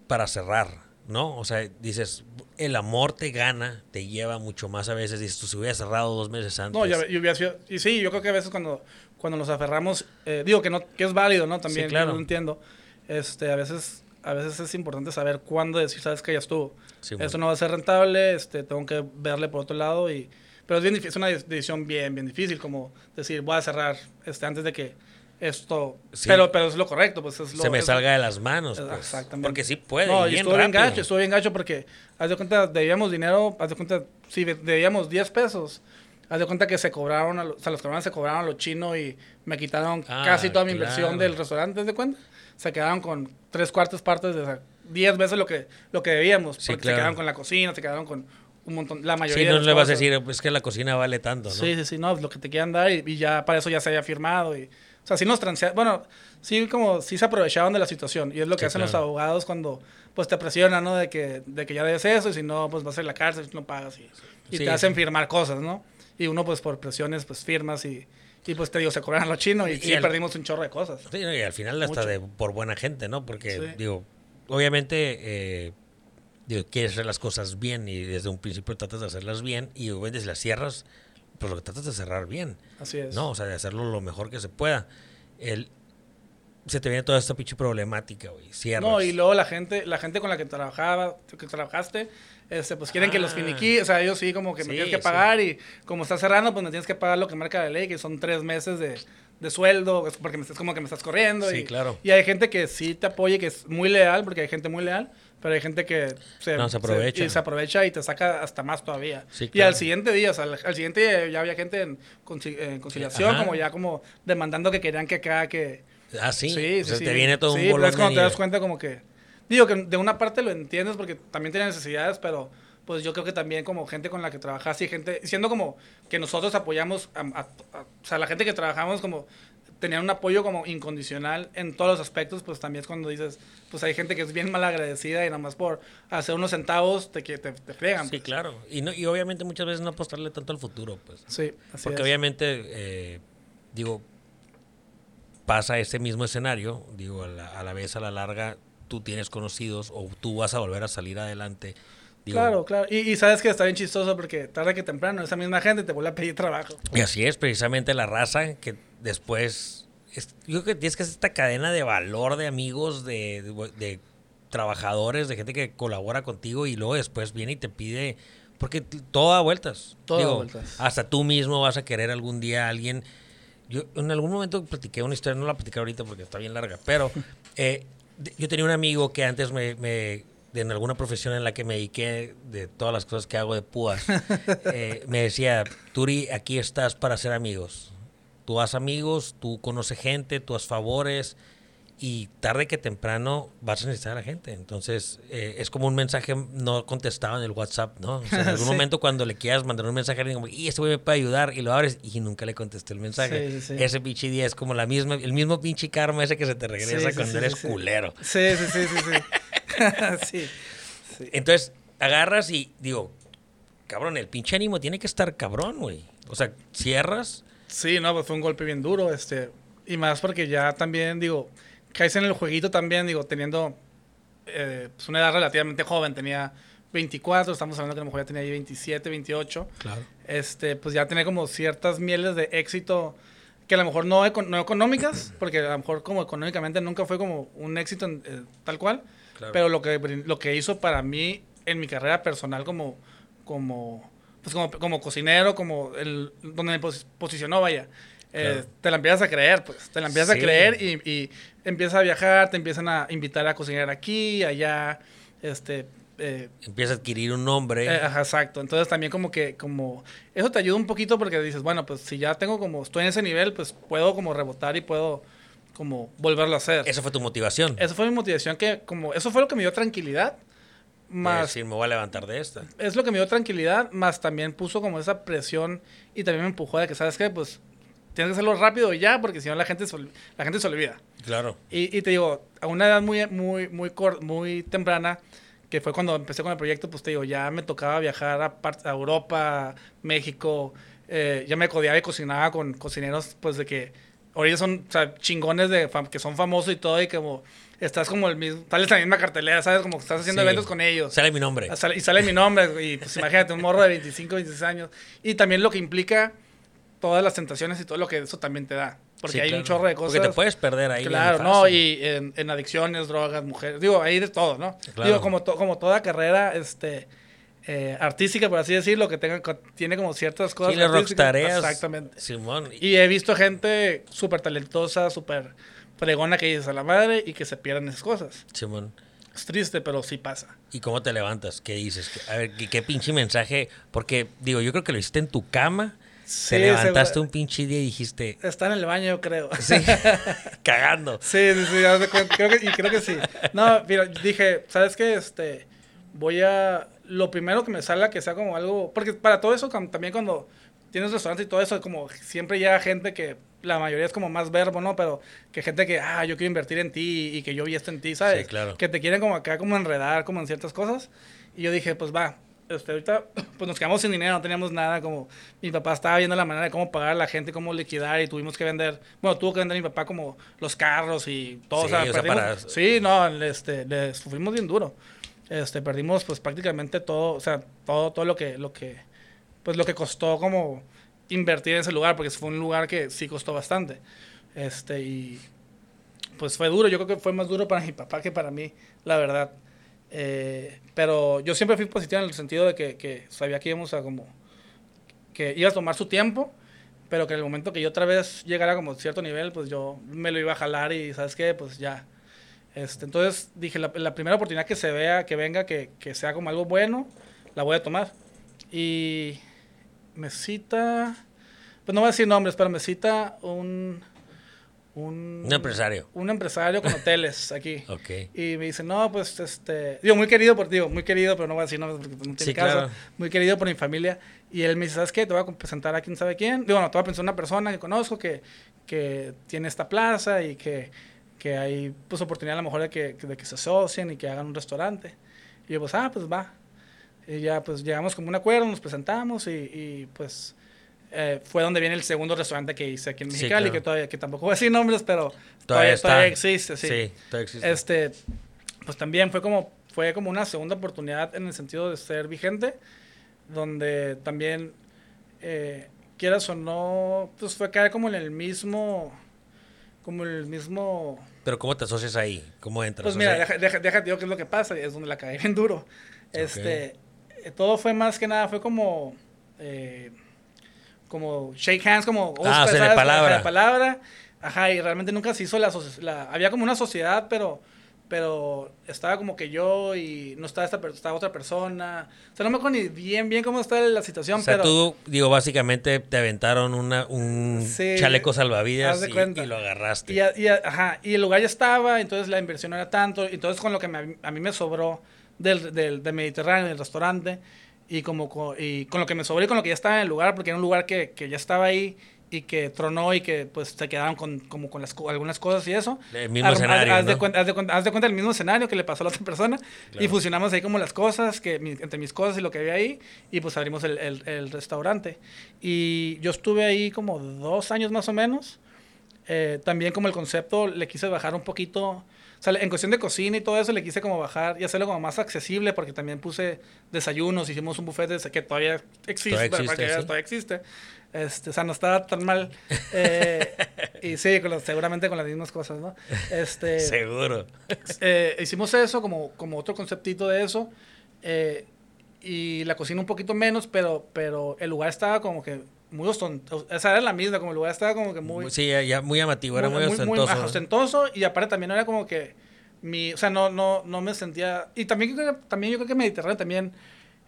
para cerrar, ¿no? O sea, dices, el amor te gana, te lleva mucho más a veces, dices, tú si hubiera cerrado dos meses antes. No, ya, yo hubiera sido- y sí, yo creo que a veces cuando, cuando nos aferramos, eh, digo que no, que es válido, ¿no? También, Sí, claro. yo lo entiendo. Este, a veces, a veces es importante saber cuándo decir, sabes que ya estuvo. Sí, Esto bueno. no va a ser rentable, este, tengo que verle por otro lado y, pero es bien es una de- decisión bien, bien difícil, como decir, voy a cerrar, este, antes de que esto, Sí. pero, pero es lo correcto, pues es lo, se me es- salga de las manos, pues, Exactamente. porque sí puede, No, y bien gacho, estuvo bien gacho porque, haz de cuenta, debíamos dinero, haz de cuenta, si de- debíamos 10 pesos, haz de cuenta que se cobraron, a lo- o sea, los cabrones se cobraron a los chinos y me quitaron Ah, casi toda mi inversión del restaurante, ¿haz de cuenta? Se quedaron con tres cuartas partes de, o sea, 10 veces lo que, lo que debíamos, Sí, porque claro. se quedaron con la cocina, se quedaron con un montón, la Sí, mayoría no de las le vas a decir, es que la cocina vale tanto, ¿no? Sí, sí, sí, no, lo que te quieran dar y, y ya para eso ya se había firmado. Y, o sea, sí nos transearon, bueno, sí como, sí se aprovechaban de la situación y es lo que Sí, hacen los abogados cuando pues te presionan, ¿no? De que, de que ya debes eso y si no, pues vas a ir a la cárcel no pagas y, y Sí, te hacen firmar cosas, ¿no? Y uno pues por presiones pues firmas y, y pues te digo, se cobran a los chinos y, Y sí al- perdimos un chorro de cosas. Sí, y al final hasta de por buena gente, ¿no? Porque, Sí. digo, obviamente, eh, digo, quieres hacer las cosas bien y desde un principio tratas de hacerlas bien y obviamente si las cierras, pues lo que tratas de cerrar bien, Así es. ¿no? O sea, de hacerlo lo mejor que se pueda. El, se te viene toda esta pinche problemática, güey. Cierras. No, y luego la gente, la gente con la que trabajaba, que trabajaste, este, pues quieren que los Ah. finiquí, o sea, ellos sí como que me Sí, tienes que sí. pagar y como estás cerrando, pues me tienes que pagar lo que marca la ley, que son tres meses de, de sueldo, porque me estás como que me estás corriendo. Sí, y, claro. Y hay gente que sí te apoya, que es muy leal, porque hay gente muy leal, pero hay gente que se, No, se aprovecha. y se aprovecha y te saca hasta más todavía. Sí, Y claro. al siguiente día, o sea, al, al siguiente día ya había gente en, en conciliación, Ajá. como ya como demandando que querían que acá que Ah, sí. Sí, o sea, sí, te sí. viene todo Sí, un bolón es cuando te das cuenta como que... Digo que de una parte lo entiendes porque también tiene necesidades, pero pues yo creo que también como gente con la que trabajas y gente... Siendo como que nosotros apoyamos a... a- a- o sea, la gente que trabajamos como... Tenían un apoyo como incondicional en todos los aspectos, pues también es cuando dices, pues hay gente que es bien mal agradecida y nada más por hacer unos centavos te, que te, te fregan. Sí, pues. claro. Y, no, y obviamente muchas veces no apostarle tanto al futuro, pues. Sí, así Porque es. obviamente, eh, digo, pasa ese mismo escenario, digo, a la, a la vez, a la larga, tú tienes conocidos o tú vas a volver a salir adelante. Digo, Claro, claro. Y, y sabes que está bien chistoso porque tarde que temprano esa misma gente te vuelve a pedir trabajo. Y así es, precisamente la raza que después. es- yo creo que tienes que hacer esta cadena de valor de amigos, de, de- de trabajadores, de gente que colabora contigo y luego después viene y te pide. Porque todo da vueltas. Todo da vueltas. Hasta tú mismo vas a querer algún día a alguien. Yo en algún momento platiqué una historia, no la platiqué ahorita porque está bien larga, pero <laughs> eh, yo tenía un amigo que antes me, me- de en alguna profesión en la que me dediqué de todas las cosas que hago de púas, <laughs> eh, me decía, Turi, aquí estás para hacer amigos. Tú haz amigos, tú conoces gente, tú haz favores y tarde que temprano vas a necesitar a la gente. Entonces, eh, es como un mensaje no contestado en el WhatsApp, ¿no? O sea, en <laughs> algún Sí. momento cuando le quieras mandar un mensaje, como, y este güey me puede ayudar, y lo abres y nunca le contesté el mensaje. Sí, sí, sí. Ese pinche día es como la misma, el mismo pinche karma ese que se te regresa cuando eres culero. Sí, sí, sí, sí, sí. <laughs> sí. sí. Entonces, agarras y digo, cabrón, el pinche ánimo tiene que estar cabrón, güey. O sea, cierras. Sí, no, pues fue un golpe bien duro, este, y más porque ya también, digo, caes en el jueguito también, digo, teniendo eh, pues una edad relativamente joven, tenía 24, estamos hablando que a lo mejor ya tenía ahí 27, 28, Claro. este, pues ya tenía como ciertas mieles de éxito que a lo mejor no, no económicas, porque a lo mejor como económicamente nunca fue como un éxito eh, tal cual, pero lo que, lo que hizo para mí en mi carrera personal como, como, pues como, como cocinero, como el, donde me posicionó, vaya. Eh, te la empiezas a creer, pues, te la empiezas a creer y, y, empiezas a viajar, te empiezan a invitar a cocinar aquí, allá, este... Eh, empieza a adquirir un nombre. Eh, exacto. Entonces también como que, como, eso te ayuda un poquito porque dices, bueno, pues si ya tengo como, estoy en ese nivel, pues puedo como rebotar y puedo como volverlo a hacer. ¿Esa fue tu motivación? Esa fue mi motivación, que como, eso fue lo que me dio tranquilidad. Más, sí, me voy a levantar de esta. Es lo que me dio tranquilidad, más también puso como esa presión y también me empujó a que, ¿sabes qué? Pues tienes que hacerlo rápido ya, porque si no la gente se, la gente se olvida. Claro. Y, y, te digo, a una edad muy, muy, muy, muy temprana, que fue cuando empecé con el proyecto, pues te digo, ya me tocaba viajar a, a Europa, México, eh, ya me codiaba y cocinaba con cocineros, pues de que ahorita son o sea, chingones de que son famosos y todo, y como estás como el mismo, tal en la misma cartelera, ¿sabes? Como que estás haciendo eventos con ellos. Sale mi nombre. y sale mi nombre, y pues imagínate, un morro de 25, 26 años. Y también lo que implica todas las tentaciones y todo lo que eso también te da. Porque hay un chorro de cosas. Porque te puedes perder ahí. Claro, ¿no? Y en, adicciones, drogas, mujeres. Digo, hay de todo, ¿no? Digo, como, como toda carrera este, eh, artística, por así decirlo, que tenga, tiene como ciertas cosas. Sí, las tareas. Exactamente. Simón. Y he visto gente súper talentosa, súper pregona que dices a la madre y que se pierden esas cosas. Simón. Es triste, pero sí pasa. ¿Y cómo te levantas? ¿Qué dices? A ver, ¿qué, qué pinche mensaje? Porque, digo, yo creo que lo hiciste en tu cama te levantaste un pinche día y dijiste. Está en el baño, creo. <laughs> Sí. <laughs> Cagando. Sí, sí, sí. Creo que, y creo que sí. No, mira, dije, ¿sabes qué? Este. Voy a. Lo primero que me salga que sea como algo. Porque para todo eso, también cuando tienes restaurantes y todo eso, como siempre llega gente que. La mayoría es como más verbo, ¿no? Pero que gente que, ah, yo quiero invertir en ti y que yo vi esto en ti, ¿sabes? Sí, claro. Que te quieren como acá, como enredar, como en ciertas cosas. Y yo dije, pues va, este, ahorita <clears throat> pues nos quedamos sin dinero, no teníamos nada, como mi papá estaba viendo la manera de cómo pagar a la gente, cómo liquidar y tuvimos que vender, bueno, tuvo que vender mi papá como los carros y todo, sí, o sea, sí, no, este, le sufrimos bien duro, este, perdimos pues prácticamente todo, o sea, todo, todo lo que, lo que, pues lo que costó como invertir en ese lugar, porque fue un lugar que sí costó bastante, este, y pues fue duro, yo creo que fue más duro para mi papá que para mí, la verdad. Eh, pero yo siempre fui positivo en el sentido de que, que, sabía que íbamos a como... que iba a tomar su tiempo, pero que en el momento que yo otra vez llegara como a cierto nivel, pues yo me lo iba a jalar y, ¿sabes qué? Pues ya. Este, entonces dije, la, la, primera oportunidad que se vea, que venga, que, que sea como algo bueno, la voy a tomar. Y me cita, pues no voy a decir nombres, pero me cita un un, empresario. Un empresario con hoteles <laughs> aquí. ok. Y me dice, no, pues, este, digo, muy querido por, digo, muy querido, pero no voy a decir no, porque no tiene caso. Muy querido por mi familia. Y él me dice, ¿sabes qué? Te voy a presentar a quién sabe quién. Digo, no, te voy a presentar a una persona que conozco que, que tiene esta plaza y que, que hay, pues, oportunidad a lo mejor de que, de que se asocien y que hagan un restaurante. Y yo, pues, ah, pues, va. Y ya, pues, llegamos como un acuerdo, nos presentamos y, y pues eh, fue donde viene el segundo restaurante que hice aquí en Mexicali, que todavía, que tampoco voy a decir nombres, pero todavía, todavía, existe, sí. Sí, todavía existe. Este, pues también fue como, fue como una segunda oportunidad en el sentido de ser vigente, donde también, eh, quieras o no, pues fue caer como en el mismo, como el mismo... Pero ¿cómo te asocias ahí? ¿Cómo entras? Pues mira, déjate deja, deja, qué es lo que pasa, es donde la caí bien duro. Este, todo fue más que nada, fue como... Eh, como shake hands, como ah, de palabra. palabra. Ajá, y realmente nunca se hizo la, la, Había como una sociedad, pero pero estaba como que yo y no estaba esta estaba otra persona. O sea, no me acuerdo ni bien, bien cómo está la situación, o sea, tú, digo, básicamente te aventaron una, un chaleco salvavidas y, lo agarraste. Y, y, ajá, y el lugar ya estaba, entonces la inversión no era tanto. Entonces, con lo que a mí me sobró del, del, del Mediterráneo, del restaurante, y como con, y con lo que me sobré con lo que ya estaba en el lugar, porque era un lugar que, que ya estaba ahí y que tronó y que pues se quedaron con, como con las, algunas cosas y eso. El mismo escenario. Haz, de cuenta, haz, de cuenta, el mismo escenario que le pasó a la otra persona y fusionamos ahí como las cosas, que entre mis cosas y lo que había ahí y pues abrimos el, el, el restaurante. Y yo estuve ahí como dos años más o menos Eh, también como el concepto le quise bajar un poquito, sea, en cuestión de cocina y todo eso le quise como bajar y hacerlo como más accesible porque también puse desayunos, hicimos un buffet de, que todavía existe, Todavía para existe, que veas, sí. todavía existe. Este, o sea, no estaba tan mal. Eh, <laughs> y sí, con los- seguramente con las mismas cosas, ¿no? Este, Seguro. eh, hicimos eso como, como otro conceptito de eso. eh, y la cocina un poquito menos, pero, pero el lugar estaba como que muy ostentoso. O sea, era la misma, como el lugar estaba como que muy... sí, ya, ya muy amativo, era muy, ostentoso. ajá, ¿no? ostentoso, y aparte también era como que mi... O sea, no, no, no me sentía... Y también, también yo creo que Mediterráneo también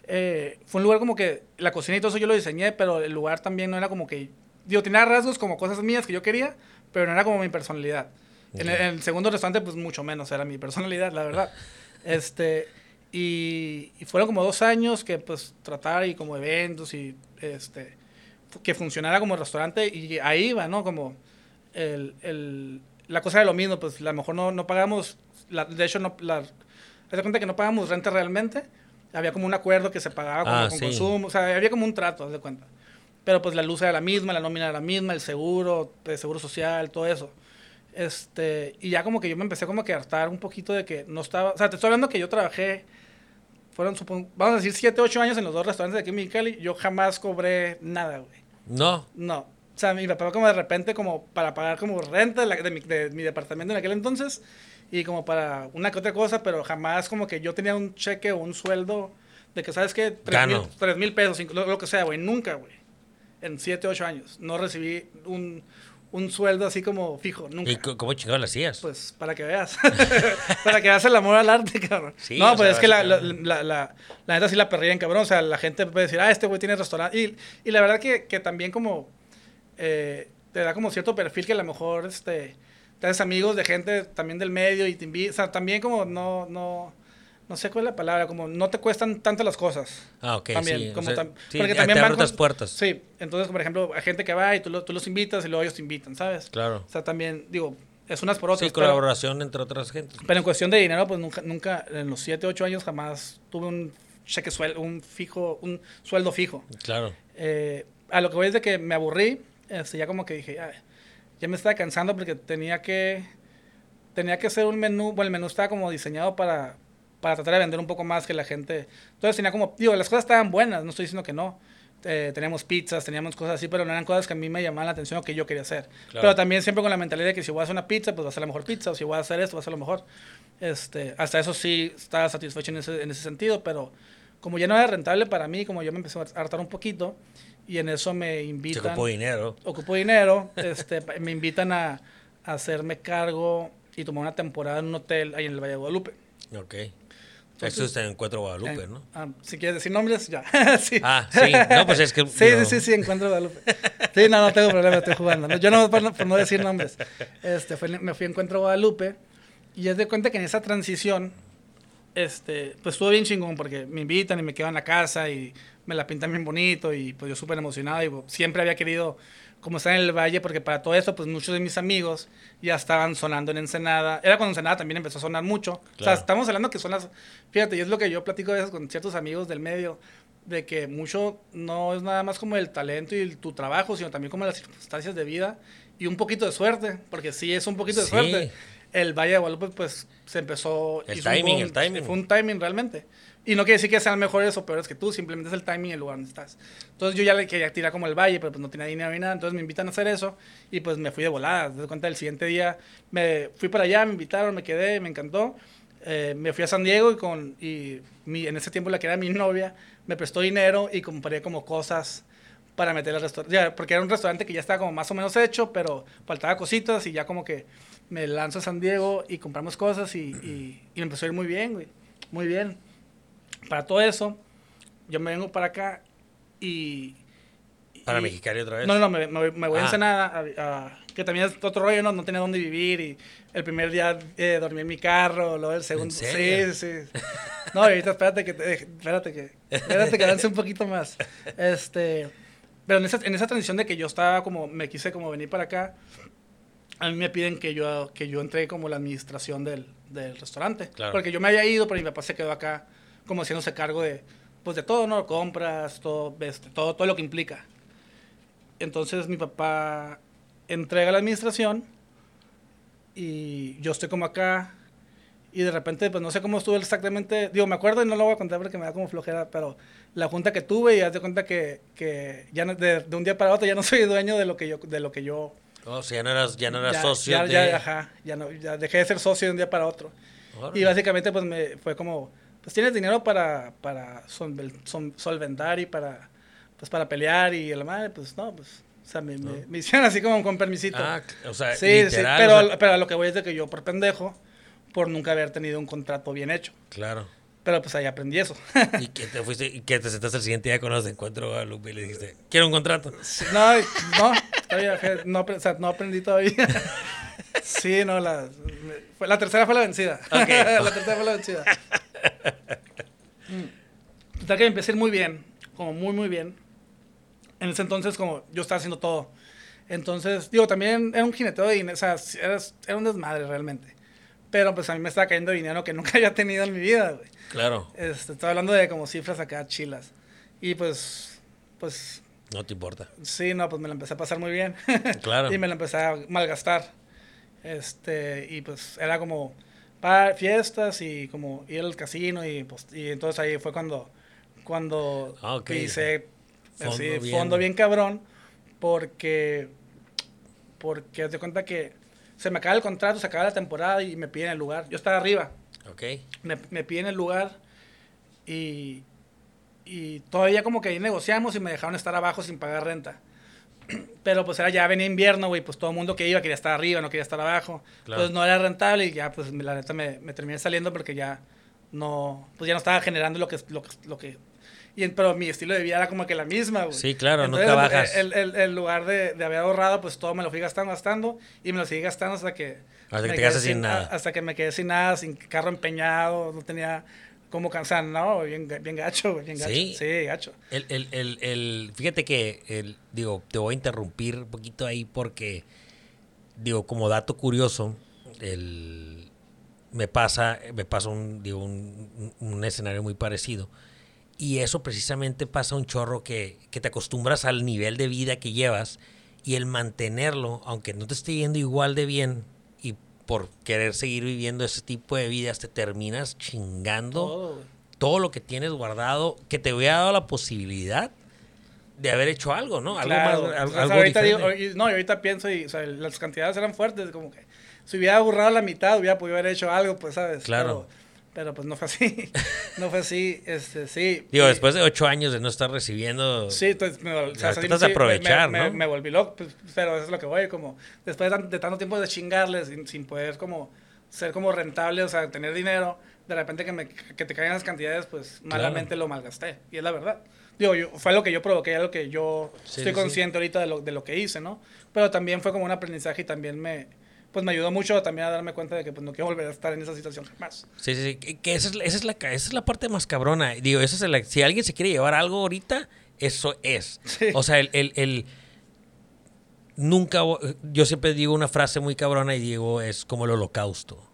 eh, fue un lugar como que la cocina y todo eso yo lo diseñé, pero el lugar también no era como que... Digo, tenía rasgos como cosas mías que yo quería, pero no era como mi personalidad. En, el, en el segundo restaurante, pues mucho menos era mi personalidad, la verdad. <laughs> este, y, y fueron como dos años que pues tratar y como eventos y este, que funcionara como restaurante y ahí iba, ¿no? Como el, el, la cosa era lo mismo, pues a lo mejor no, no pagamos, la, de hecho no, la, haz de cuenta que no pagamos renta realmente, había como un acuerdo que se pagaba Ah, con sí. consumo, o sea, había como un trato, haz de cuenta. Pero pues la luz era la misma, la nómina era la misma, el seguro, el seguro social, todo eso. Este, y ya como que yo me empecé como que a hartar un poquito de que no estaba, o sea, te estoy hablando que yo trabajé, fueron, supon- vamos a decir, 7, 8 años en los dos restaurantes de aquí en Mexicali, yo jamás cobré nada, güey. No, No. O sea, mi papá como de repente como para pagar como renta de, la- de mi, de mi departamento en aquel entonces y como para una que otra cosa, pero jamás como que yo tenía un cheque o un sueldo de que, ¿sabes qué? Tres mil, Gano. tres mil pesos, cinco- lo, lo que sea, güey. Nunca, güey. En 7, 8 años. No recibí un, un sueldo así como fijo, nunca. ¿y cómo chingado lo hacías? Pues para que veas. <laughs> para que veas el amor al arte, cabrón. Sí, no, pues sea, es que la, la, la, la- la neta sí la perrían, cabrón. O sea, la gente puede decir, ah, este güey tiene restaurante. Y, y la verdad que, que también como eh, te da como cierto perfil que a lo mejor este, te haces amigos de gente también del medio y te invitas. O sea, también como no, no, no sé cuál es la palabra, como no te cuestan tanto las cosas. ah, ok, también, sí. o como sea, tam- sí, porque ya también te van otras puertas. Sí, entonces, por ejemplo, hay gente que va y tú, lo- tú los invitas y luego ellos te invitan, ¿sabes? Claro. O sea, también, digo, es unas por otras. Sí, pero- colaboración entre otras gentes. pero en cuestión de dinero, pues nunca, nunca, en los 7, 8 años jamás tuve un cheque sueldo, un fijo, un sueldo fijo. Claro. Eh, a lo que voy es de que me aburrí, este, ya como que dije, "Ay, ya me estaba cansando porque tenía que, tenía que hacer un menú, bueno, el menú estaba como diseñado para, para tratar de vender un poco más que la gente. Entonces tenía como, digo, las cosas estaban buenas, no estoy diciendo que no. Eh, teníamos pizzas, teníamos cosas así, pero no eran cosas que a mí me llamaban la atención o que yo quería hacer. Claro. Pero también siempre con la mentalidad de que si voy a hacer una pizza, pues va a ser la mejor pizza, o si voy a hacer esto, va a ser lo mejor. Este, hasta eso sí estaba satisfecho en ese, en ese sentido, pero como ya no era rentable para mí, como yo me empecé a hartar un poquito, y en eso me Se invitan ocupó dinero. ocupo dinero, este, <laughs> me invitan a, a hacerme cargo y tomar una temporada en un hotel ahí en el Valle de Guadalupe. Ok. Eso está en Encuentro Guadalupe, Eh, ¿no? ah, si quieres decir nombres, ya. <laughs> sí. Ah, sí. No, pues es que. <laughs> Sí, sí, sí, sí, Encuentro Guadalupe. Sí, no, no tengo problema, estoy jugando. ¿no? Yo no, por no, por no decir nombres. Este, fue- me fui a Encuentro Guadalupe y es de cuenta que en esa transición, este, pues estuvo bien chingón porque me invitan y me quedo en la casa y me la pintan bien bonito y pues yo súper emocionado y pues, siempre había querido como estar en el valle porque para todo esto pues muchos de mis amigos ya estaban sonando en Ensenada. Era cuando Ensenada también empezó a sonar mucho. O sea, Claro. estamos hablando que son las... Fíjate, y es lo que yo platico a veces con ciertos amigos del medio, de que mucho no es nada más como el talento y el- tu trabajo, sino también como las circunstancias de vida y un poquito de suerte, porque sí es un poquito de Sí. suerte. El Valle de Guadalupe pues se empezó... El un timing, boom, el timing. Fue un timing realmente. Y no quiere decir que sean mejores o peores que tú, simplemente es el timing y el lugar donde estás. Entonces yo ya le quería tirar como el valle, pero pues no tenía dinero ni nada, entonces me invitan a hacer eso y pues me fui de volada. Das cuenta, el siguiente día me fui para allá, me invitaron, me quedé, me encantó. Eh, me fui a San Diego y, con, y mi- en ese tiempo la que era mi novia me prestó dinero y compré como cosas para meter al restaurante. Porque era un restaurante que ya estaba como más o menos hecho, pero faltaba cositas y ya como que me lanzo a San Diego y compramos cosas y, y, y me empezó a ir muy bien, güey. Muy bien. Para todo eso, yo me vengo para acá y... Para y- Mexicali otra vez. No, no, me, me- me voy a Ah. Ensenada, a- a- que también es otro rollo, ¿no? No tenía dónde vivir y el primer día eh, dormí en mi carro, luego el segundo... Sí, sí. No, y ahorita espérate que... te- espérate que... Espérate que avance un poquito más. Este... Pero en esa, en esa transición de que yo estaba como... Me quise como venir para acá, a mí me piden que yo, que yo entre como la administración del, del restaurante. Claro. Porque yo me había ido, pero mi papá se quedó acá como haciéndose cargo de, pues de todo, ¿no? Compras, todo, este, todo, todo lo que implica. Entonces mi papá entrega la administración y yo estoy como acá y de repente, pues no sé cómo estuvo exactamente, digo, me acuerdo y no lo voy a contar porque me da como flojera, pero la junta que tuve y haz de cuenta que, que ya de, de, un día para otro ya no soy dueño de lo que yo, de lo que yo... O sea, ya no eras, ya no eras ya, socio ya, de... ya, ajá, ya, no, ya dejé de ser socio de un día para otro. Órale. Y básicamente pues me fue como, pues tienes dinero para, para solventar y para, pues para pelear y la madre, pues no, pues, o sea, me, me- me hicieron así como con permisito. Ah, o sea, sí, sí, literal, pero, o sea, pero a lo que voy es de que yo por pendejo, por nunca haber tenido un contrato bien hecho. claro. Pero pues ahí aprendí eso. <laughs> ¿Y que te fuiste y que te sentaste el siguiente día con los de encuentro Guadalupe y le dijiste, quiero un contrato? Sí, no, no, todavía, no, o sea, no aprendí todavía. <laughs> Sí, no, la, la tercera fue la vencida. Ok. <laughs> la tercera fue la vencida. Mm. Total que me empecé muy bien, como muy, muy bien. En ese entonces, como yo estaba haciendo todo. Entonces, digo, también era un jineteo de dinero, o sea, era, era un desmadre realmente. Pero pues a mí me estaba cayendo dinero que <laughs> nunca había tenido en mi vida, güey. Claro, Este, estoy hablando de como cifras acá chilas. Y pues, pues no te importa. Sí, no, pues me la empecé a pasar muy bien. Claro. <laughs> y me la empecé a malgastar. Este, y pues era como fiestas y como ir al casino y pues y entonces ahí fue cuando cuando Ah, ok. pisé Fondo así, bien. fondo bien cabrón porque porque de cuenta que se me acaba el contrato, se acaba la temporada y me piden el lugar. Yo estaba arriba Ok. me, me piden el lugar y, y todavía como que ahí negociamos y me dejaron estar abajo sin pagar renta. Pero pues era ya venía invierno, güey, pues todo el mundo que iba quería estar arriba, no quería estar abajo. Claro. Entonces no era rentable y ya pues la neta me, me terminé saliendo porque ya no, pues ya no estaba generando lo que, lo lo que y, en- pero mi estilo de vida era como que la misma, güey. Sí, claro, Entonces, nunca bajas. El, el, el lugar de, de haber ahorrado, pues todo me lo fui gastando, gastando, y me lo seguí gastando hasta que... Hasta que te quedaste sin nada. Hasta que me quedé sin nada, sin carro empeñado, no tenía cómo cansar, no, bien, bien gacho, bien gacho. ¿Sí? Sí, gacho. El, el, el, el- fíjate que, el, digo, te voy a interrumpir un poquito ahí porque, digo, como dato curioso, el, me pasa, me pasa un, digo, un, un- un escenario muy parecido. Y eso precisamente pasa un chorro que, que te acostumbras al nivel de vida que llevas y el mantenerlo, aunque no te esté yendo igual de bien por querer seguir viviendo ese tipo de vidas, te terminas chingando Todo, lo que tienes guardado que te hubiera dado la posibilidad de haber hecho algo, ¿no? Algo Claro, más, o algo, sea, algo ahorita diferente. digo, no, y ahorita pienso y o sea, las cantidades eran fuertes, como que si hubiera borrado la mitad, hubiera podido haber hecho algo, pues, ¿sabes? Claro. Pero, pero, pues no fue así, <laughs> no fue así, este, sí. Digo, Y- después de ocho años de no estar recibiendo... Sí, entonces me, o sea, sí, aprovechar, me, ¿no? me volví loco, pues, pero eso es lo que voy, como después de, tan- de tanto tiempo de chingarles sin, sin poder como ser como rentable, o sea, tener dinero, de repente que, me, que te caigan las cantidades, pues malamente lo malgasté, y es la verdad. Digo, yo, fue lo que yo provoqué, algo que yo Sí, estoy sí. consciente ahorita de lo, de lo que hice, ¿no? Pero también fue como un aprendizaje y también me, pues me ayudó mucho también a darme cuenta de que pues no quiero volver a estar en esa situación jamás. Sí, sí, sí. Que, esa, es, la- esa, es la, esa es la parte más cabrona. Digo, esa es la- si alguien se quiere llevar algo ahorita, eso es. Sí. O sea, el, el, el- Nunca... Yo siempre digo una frase muy cabrona y digo, es como el holocausto.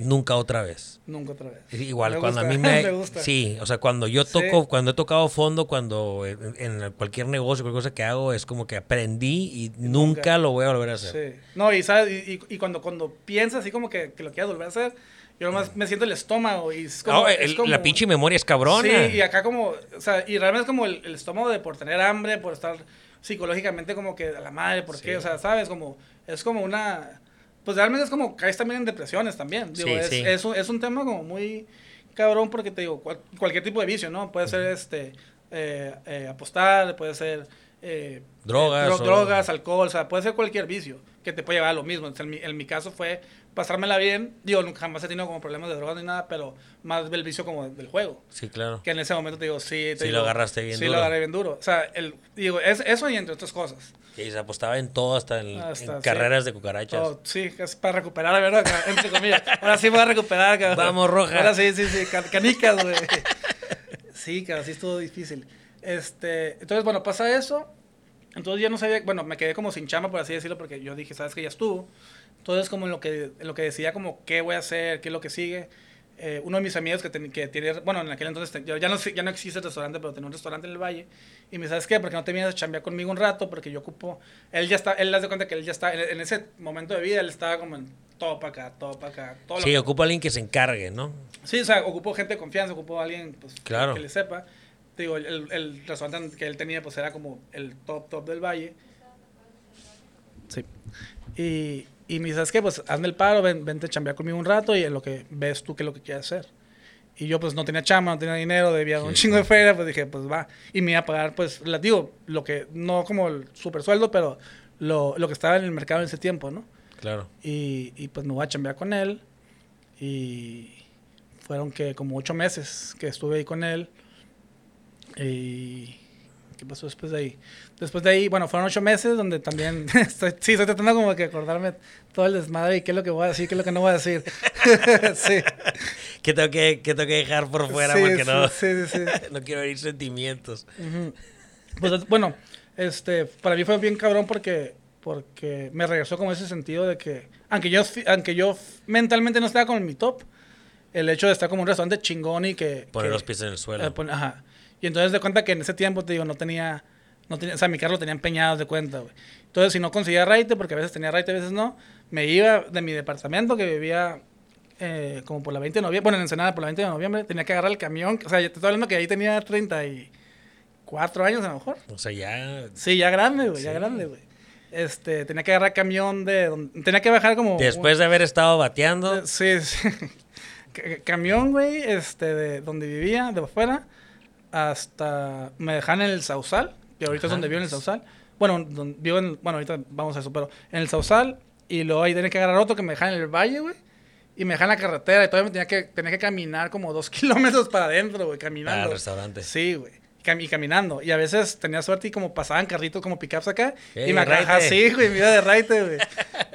Nunca otra vez. Nunca otra vez. Igual, Me cuando gusta, a mí me... <laughs> me gusta. Sí, o sea, cuando yo Sí. toco, cuando he tocado fondo, cuando en, en cualquier negocio, cualquier cosa que hago, es como que aprendí y nunca, nunca. lo voy a volver a hacer. Sí. No, y sabes, y, y- y cuando, cuando piensas así como que, que lo quieras volver a hacer, yo nomás me siento el estómago y es como, es como- la pinche memoria es cabrona. Sí, y acá como, o sea, y realmente es como el, el estómago de por tener hambre, por estar psicológicamente como que a la madre, ¿por Sí. qué? O sea, sabes, como, es como una, pues realmente es como, caes también en depresiones también. Digo, Sí, es, sí. Es, un, es un tema como muy cabrón porque te digo, cual- cualquier tipo de vicio, ¿no? Puede ser este, eh, eh, apostar, puede ser... eh, Drogas dro- o- drogas, alcohol, o sea, puede ser cualquier vicio que te puede llevar a lo mismo. Entonces, en, mi, en mi caso fue pasármela bien. Digo, nunca jamás he tenido como problemas de drogas ni nada, pero más del vicio como del juego. Sí, claro. Que en ese momento te digo, sí. Te Sí, digo, lo agarraste bien sí, duro. lo agarré bien duro. O sea, el, digo, es, eso y entre otras cosas. Que se apostaba en todo, hasta en, Hasta, en sí. carreras de cucarachas. Todo, sí, es para recuperar, ¿verdad? Entre comillas. Ahora sí voy a recuperar, cabrón. Vamos, Roja. Ahora sí, sí, sí. ca- Canicas, güey. Sí, cabrón, sí estuvo difícil. Este, entonces, bueno, pasa eso. Entonces ya no sabía, bueno, me quedé como sin chama, por así decirlo, porque yo dije, sabes que ya estuvo. Entonces, como en lo que, en lo que decía, como qué voy a hacer, qué es lo que sigue. eh, uno de mis amigos que, ten- que tiene, bueno, en aquel entonces ya, no, ya no existe el restaurante, pero tenía un restaurante en el Valle. Y me dice, ¿sabes qué? Porque no te vienes a chambear conmigo un rato, porque yo ocupo, él ya está, él le hace cuenta que él ya está, en, en ese momento de vida, él estaba como en todo para acá, todo para acá, todo lo Sí, ocupa alguien que se encargue, ¿no? Sí, o sea, ocupó gente de confianza, ocupó a alguien pues, que- Claro. que le sepa. Te digo, el, el restaurante que él tenía pues era como el top, top del valle. Sí. Y, y me dice, ¿sabes qué? Pues hazme el paro, ven, vente a chambear conmigo un rato y en lo que ves tú qué es lo que quieres hacer. Y yo pues no tenía chamba, no tenía dinero, debía un Sí, chingo de feria, pues dije, pues va. Y me iba a pagar, pues, la, digo, lo que, no como el super sueldo, pero lo, lo que estaba en el mercado en ese tiempo, ¿no? Claro. Y, y pues me voy a chambear con él. Y fueron que como ocho meses que estuve ahí con él. Y... ¿Qué pasó después de ahí? Después de ahí, bueno, fueron ocho meses donde también... <laughs> estoy, sí, estoy tratando como que acordarme todo el desmadre y qué es lo que voy a decir, qué es lo que no voy a decir. <laughs> sí. ¿Qué tengo que, qué tengo que dejar por fuera? Sí, porque sí, no, sí, sí, <laughs> no quiero herir sentimientos. Ujú. Pues bueno, este, para mí fue bien cabrón porque, porque me regresó como ese sentido de que, aunque yo, aunque yo mentalmente no estaba con mi top, el hecho de estar como un restaurante chingón y que... Poner que- los pies en el suelo. eh, pon- ajá. Y entonces de cuenta que en ese tiempo, te digo, no tenía, no tenía, o sea, mi carro lo tenía empeñado de cuenta, güey. Entonces si no conseguía raite, porque a veces tenía raite, a veces no, me iba de mi departamento que vivía eh, como por la 20 de noviembre, bueno, en Ensenada por la 20 de noviembre, tenía que agarrar el camión, o sea, yo te estoy hablando que ahí tenía 34 años a lo mejor. O sea, ya... Sí, ya grande, güey, ya grande, güey. Este, tenía que agarrar camión de, tenía que bajar como... Después de haber estado bateando, sí, sí. <laughs> Ca- Camión, güey, este, de donde vivía, de afuera, hasta... Me dejaban en el Sausal, que ahorita es donde vivo en el Sausal. Bueno, don- vivo en... Bueno, ahorita vamos a eso, pero en el Sausal, y luego ahí tenía que agarrar otro que me dejaban en el Valle, güey. Y me dejaban en la carretera, y todavía me tenía que, tenía que caminar como dos <laughs> kilómetros para adentro, güey, caminando. al restaurante. Sí, güey. Cam- Y caminando. Y a veces tenía suerte y como pasaban carritos como pickups acá. Y me de acá, raite. sí, güey, me iba de raite, güey.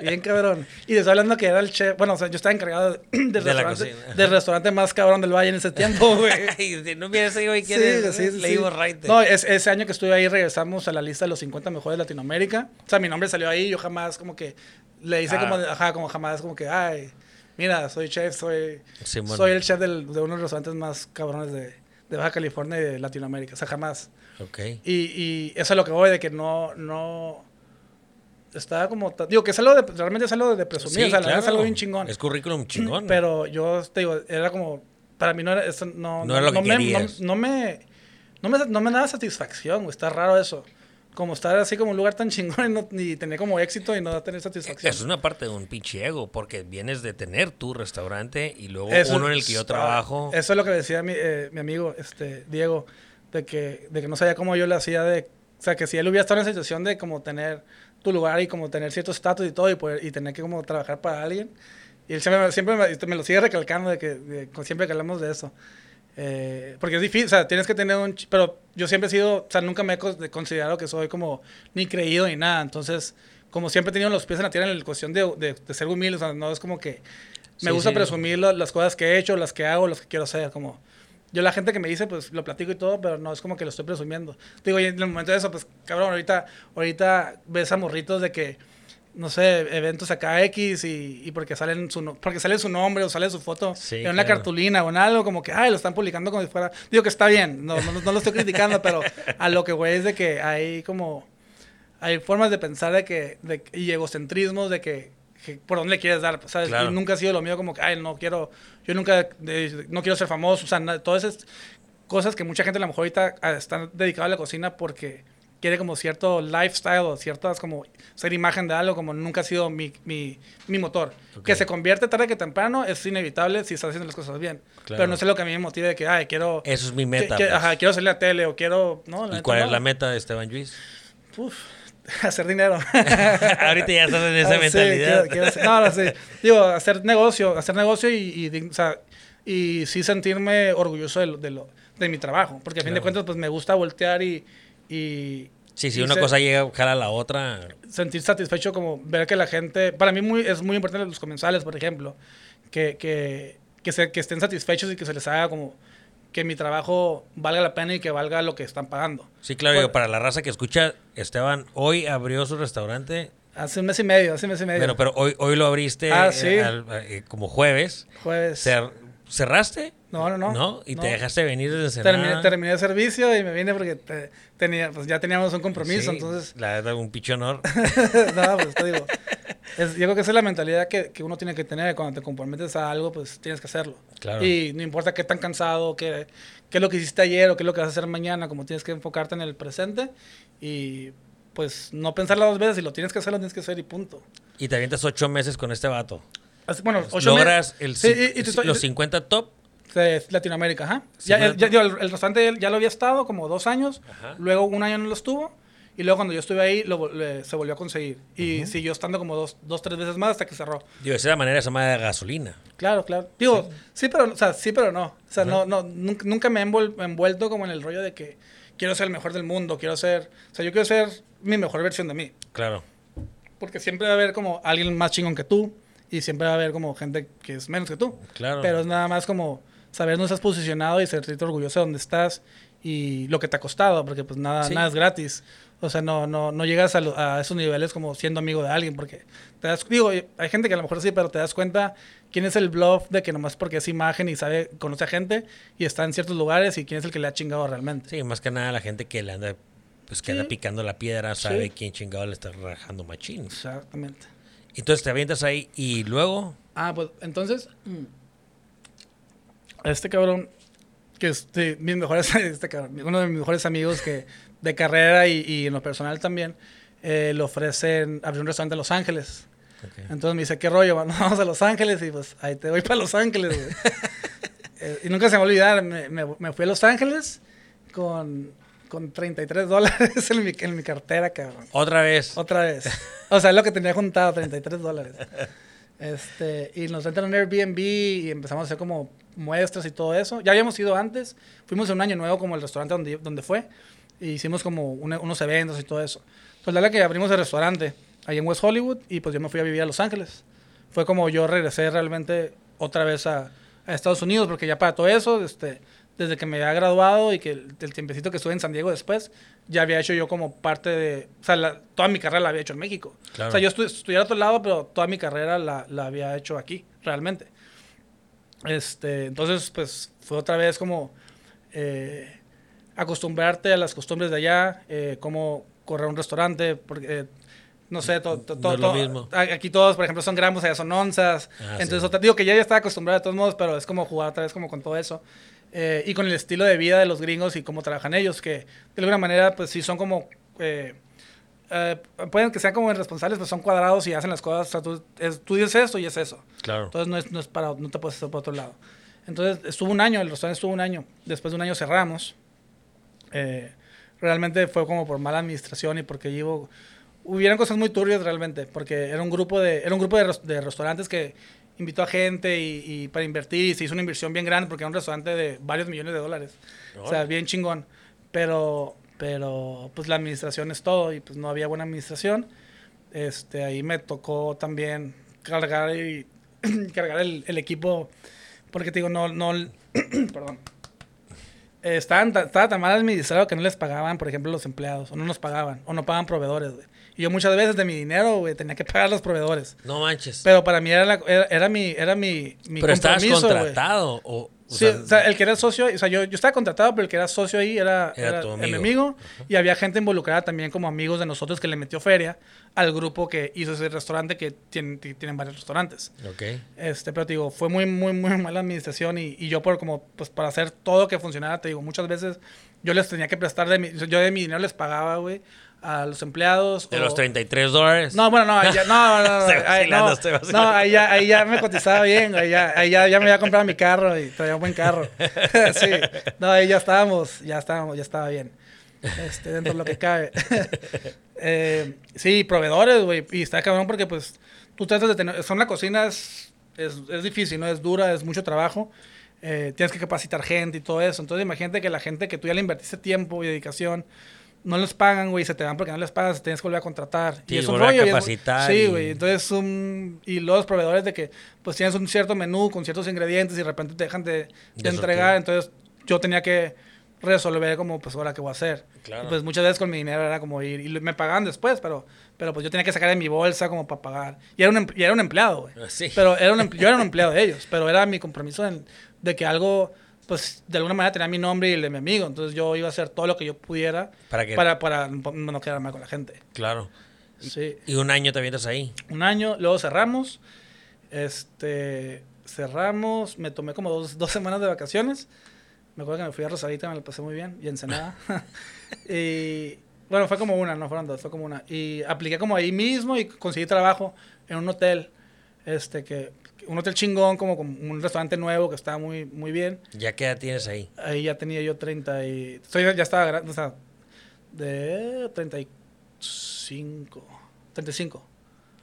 Bien cabrón. Y les estoy hablando que era el chef. Bueno, o sea, yo estaba encargado de- <clears throat> del, De restaurante, del restaurante más cabrón del valle en ese tiempo, <laughs> güey. No vienes ahí, güey, Sí, ¿quieres? sí, sí, Le sí. digo right. No, es- ese año que estuve ahí regresamos a la lista de los 50 mejores de Latinoamérica. O sea, mi nombre salió ahí, yo jamás como que le hice Ah. como, ajá, como jamás como que, ay, mira, soy chef, soy, soy el chef del- de uno de los restaurantes más cabrones de, de Baja California y de Latinoamérica. O sea, jamás. Ok. Y, y eso es lo que voy, de que no, no, estaba como, digo, que es algo de, realmente es algo de presumir, Sí, o sea, la verdad es claro. algo bien chingón. Es currículum chingón. <clears throat> Pero yo te digo, era como, para mí no era, eso no, No era lo que me, no, no me, no me, no me daba satisfacción, güey, está raro eso. Como estar así como un lugar tan chingón y, no, y tener como éxito y no tener satisfacción. Es una parte de un pinche ego, porque vienes de tener tu restaurante y luego Eso uno en el que yo ah, trabajo. Eso es lo que decía mi, eh, mi amigo este, Diego, de que, de que no sabía cómo yo le hacía de... O sea, que si él hubiera estado en esa situación de como tener tu lugar y como tener cierto estatus y todo y, poder, y tener que como trabajar para alguien. Y él siempre, me- siempre me, me lo sigue recalcando de que de- siempre que hablamos de eso. Eh, porque es difícil, o sea, tienes que tener un... Pero yo siempre he sido, o sea, nunca me he cons- de- considerado que soy como ni creído ni nada. Entonces, como siempre he tenido los pies en la tierra en la cuestión de, de, de ser humilde, o sea, no es como que... Me Sí, gusta sí. presumir lo- las cosas que he hecho, las que hago, las que quiero hacer, como... Yo la gente que me dice, pues lo platico y todo, pero no es como que lo estoy presumiendo. Digo, y en el momento de eso, pues cabrón, ahorita, ahorita ves a morritos de que, no sé, eventos acá X y, y porque salen su no- porque sale su nombre o sale su foto Sí, en una claro. cartulina o en algo, como que, ay, lo están publicando como si fuera... Digo que está bien, no, no, no lo estoy criticando, pero a lo que güey es de que hay como... Hay formas de pensar de que... De, y egocentrismos de que, por dónde le quieres dar, ¿sabes? Claro. Y nunca ha sido lo mío como que, ay, no quiero... Yo nunca... eh, no quiero ser famoso, o sea, todas esas cosas que mucha gente a lo mejor ahorita ah, están dedicada a la cocina porque quiere como cierto lifestyle o ciertas como ser imagen de algo como nunca ha sido mi, mi, mi motor. Que se convierte tarde que temprano es inevitable si estás haciendo las cosas bien. Claro. Pero no es lo que a mí me motive de que, ay, quiero... Eso es mi meta. que- pues. ajá, quiero salir a la tele o quiero... No, la ¿Y cuál es la meta de Esteban Luis? Uf, <laughs> hacer dinero. <laughs> Ahorita ya estás en esa Ah, sí, mentalidad. quiero- quiero hacer- no, no, sí. Digo, hacer negocio, hacer negocio y, y, di- o sea, y sí sentirme orgulloso de, lo- de, lo, de mi trabajo. Porque a fin de cuentas, pues me gusta voltear y, y Sí, y una se- cosa llega, jala la otra. sentir satisfecho como ver que la gente, para mí muy, es muy importante los comensales, por ejemplo, que, que, que, se- que estén satisfechos y que se les haga como que mi trabajo valga la pena y que valga lo que están pagando. Sí, claro, Bueno. digo, para la raza que escucha, Esteban hoy abrió su restaurante. Hace un mes y medio, hace un mes y medio. Bueno, pero hoy, hoy lo abriste Ah, eh, sí. al- eh, como jueves. Jueves. Sea, ¿Cerraste? No, no, no. ¿No? ¿Y no. te dejaste venir desde Terminé, Ensenada? terminé el servicio y me vine porque te- tenía, pues ya teníamos un compromiso, Sí, entonces... La verdad, un pinche honor. <laughs> no, pues te digo. es- yo creo que esa es la mentalidad que, que uno tiene que tener. Cuando te comprometes a algo, pues tienes que hacerlo. Claro. Y no importa qué tan cansado, qué, qué es lo que hiciste ayer o qué es lo que vas a hacer mañana, como tienes que enfocarte en el presente y pues no pensarlo dos veces. Si lo tienes que hacer, lo tienes que hacer y punto. Y te avientas ocho meses con este vato. Así- bueno, ocho Logras el, Sí, y- y los 50 top. De Latinoamérica, ajá. Sí, Ya, bueno. ya- el, el restaurante ya lo había estado como dos años, Ajá. luego un año no lo estuvo, y luego cuando yo estuve ahí lo le- se volvió a conseguir. Y siguió estando como dos, dos, tres veces más hasta que cerró. Digo, esa es la manera esa madre de gasolina. Claro, claro. Digo, sí, pero, o sea, sí, pero no. O sea, no, no, nunca, nunca me he envuel- envuelto como en el rollo de que quiero ser el mejor del mundo, quiero ser, o sea, yo quiero ser mi mejor versión de mí. Claro. Porque siempre va a haber como alguien más chingón que tú y siempre va a haber como gente que es menos que tú. Claro. Pero es nada más como saber dónde estás posicionado y sentirte orgulloso de dónde estás y lo que te ha costado, porque pues nada, Sí. nada es gratis. O sea, no, no, no llegas a, lo- a esos niveles como siendo amigo de alguien, porque te das, digo, hay gente que a lo mejor sí, pero te das cuenta quién es el bluff de que nomás porque es imagen y sabe, conoce a gente y está en ciertos lugares y quién es el que le ha chingado realmente. Sí, más que nada la gente que le anda, pues que Sí. anda picando la piedra sabe Sí. quién chingado le está rajando machín. Exactamente. Entonces te avientas ahí y luego. Ah, pues entonces, mm, este cabrón, que es de mis mejores, <laughs> este cabrón, uno de mis mejores amigos que de carrera y, y en lo personal también, eh, le ofrecen abrir un restaurante en Los Ángeles. Entonces me dice, ¿qué rollo? <laughs> Vamos a Los Ángeles y pues ahí te voy para Los Ángeles. <laughs> Eh, y nunca se me va a olvidar, me, me- me fui a Los Ángeles con, con 33 dólares en mi, en mi cartera, cabrón. Otra vez. Otra vez. O sea, es lo que tenía juntado, 33 dólares. Este, y nos entran en Airbnb y empezamos a hacer como muestras y todo eso. Ya habíamos ido antes. Fuimos en un año nuevo como el restaurante donde, donde fue. Y hicimos como unos eventos y todo eso. Entonces, la verdad que abrimos el restaurante ahí en West Hollywood y pues yo me fui a vivir a Los Ángeles. Fue como yo regresé realmente otra vez a, a Estados Unidos porque ya para todo eso, este, desde que me había graduado y que el, el tiempecito que estuve en San Diego después, ya había hecho yo como parte de... O sea, la- toda mi carrera la había hecho en México. Claro. O sea, yo estu- estudié a otro lado, pero toda mi carrera la, la había hecho aquí, realmente. Este, entonces, pues fue otra vez como eh, acostumbrarte a las costumbres de allá, eh, cómo correr un restaurante, porque... eh, no sé, to- to- to- to- aquí todos, por ejemplo, son gramos, allá son onzas. Ah, Entonces, sí. digo que ya, ya estaba acostumbrado de todos modos, pero es como jugar otra vez como con todo eso. Eh, y con el estilo de vida de los gringos y cómo trabajan ellos, que de alguna manera, pues sí son como... eh, eh, pueden que sean como irresponsables, pero son cuadrados y hacen las cosas. O sea, tú, es- tú dices esto y es eso. Claro. Entonces no es, no es para, no te puedes hacer por otro lado. Entonces estuvo un año, el restaurante estuvo un año. Después de un año cerramos. Eh, realmente fue como por mala administración y porque llevo... Hubieron cosas muy turbias realmente, porque era un grupo de, era un grupo de, de restaurantes que invitó a gente y, y para invertir y se hizo una inversión bien grande porque era un restaurante de varios millones de dólares. O sea, bien chingón. Pero, pero pues la administración es todo y pues no había buena administración. Este, ahí me tocó también cargar y <clears throat> cargar el, el equipo porque te digo, no, no, <clears throat> perdón. Eh, estaban ta- estaba tan mal administrado que no les pagaban, por ejemplo, los empleados, o no nos pagaban, o no pagan proveedores, güey. Y yo muchas veces de mi dinero, güey, tenía que pagar a los proveedores. No manches. Pero para mí era, la- era, era mi, era mi, mi Pero estabas compromiso, güey. contratado. O, o Sí, sea, o sea, el que era socio, o sea, yo, yo estaba contratado, pero el que era socio ahí era, Era tu el amigo. amigo. Y había gente involucrada también como amigos de nosotros que le metió feria al grupo que hizo ese restaurante que tienen, ti- tienen varios restaurantes. Ok. Este, pero te digo, fue muy, muy, muy mala administración y, y yo por como, pues para hacer todo que funcionara, te digo, muchas veces yo les tenía que prestar de mi, yo de mi dinero les pagaba, güey, a los empleados. De o- los 33 dólares. no, bueno, no, ahí ya, no, no, no, <laughs> ahí, no, no, ahí ya, ahí ya me cotizaba bien, ahí ya, ahí ya, ya me había comprado mi carro y traía un buen carro. <laughs> sí, no, ahí ya estábamos, ya estábamos, ya estaba bien, este, dentro de lo que cabe. <laughs> Eh, sí, proveedores, güey, y está cabrón porque pues tú tratas de tener, son la cocina es, es, es difícil, ¿no? Es dura, es mucho trabajo. eh, tienes que capacitar gente y todo eso. Entonces imagínate que la gente que tú ya le invertiste tiempo y dedicación, no les pagan, güey, se te van porque no les pagas, tienes que volver a contratar. Sí, y es un rollo. y es- capacitar sí, güey. Entonces, un, y los proveedores de que, pues tienes un cierto menú con ciertos ingredientes y de repente te dejan de, entregar. Entonces, yo tenía que resolver como, pues, ahora qué voy a hacer. Claro. Y, pues muchas veces con mi dinero era como ir, y me pagaban después, pero, pero pues yo tenía que sacar de mi bolsa como para pagar. Y era un, em- y era un empleado, güey. Sí. Pero era un, em- <laughs> yo era un empleado de ellos, pero era mi compromiso en, de que algo, pues de alguna manera tenía mi nombre y el de mi amigo. Entonces yo iba a hacer todo lo que yo pudiera Para que- para, para no quedar mal con la gente. Claro. Sí. Y un año te avientas ahí. Un año, luego cerramos. Este, cerramos, me tomé como dos, dos semanas de vacaciones. Me acuerdo que me fui a Rosadita, me lo pasé muy bien, y Ensenada. <laughs> y bueno, fue como una, no fueron dos, fue como una. Y apliqué como ahí mismo y conseguí trabajo en un hotel, este, que, un hotel chingón, como, como un restaurante nuevo que estaba muy, muy bien. ¿Ya qué edad tienes ahí? Ahí ya tenía yo 30 y... Soy, ya estaba grande, o sea, de 35, 35,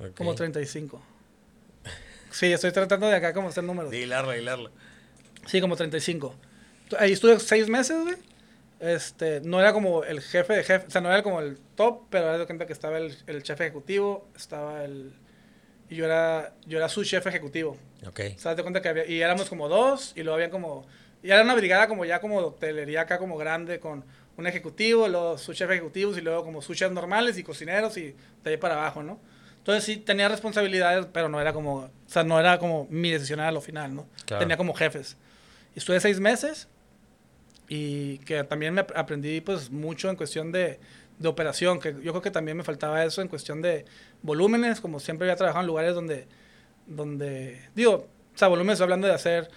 Ok. como 35. Sí, estoy tratando de acá como hacer números. De hilarlo, de hilarlo. Sí, como 35. Ahí estuve seis meses, güey. Este, no era como el jefe de jefe, o sea, no era como el top, pero era de cuenta que estaba el, el jefe ejecutivo, estaba el... Y yo era, yo era su jefe ejecutivo. Ok. O sea, te cuenta que había, y éramos como dos, y luego habían como, y era una brigada como ya como de hotelería acá como grande, con un ejecutivo, los sus chefs ejecutivos, y luego como sus chefs normales y cocineros, y de ahí para abajo, ¿no? Entonces sí tenía responsabilidades, pero no era como, o sea, no era como mi decisión a lo final, ¿no? Claro. Tenía como jefes. Y estuve seis meses, y que también me ap- aprendí pues mucho en cuestión de, de operación, que yo creo que también me faltaba eso en cuestión de volúmenes, como siempre había trabajado en lugares donde, donde digo, o sea, volúmenes hablando de hacer,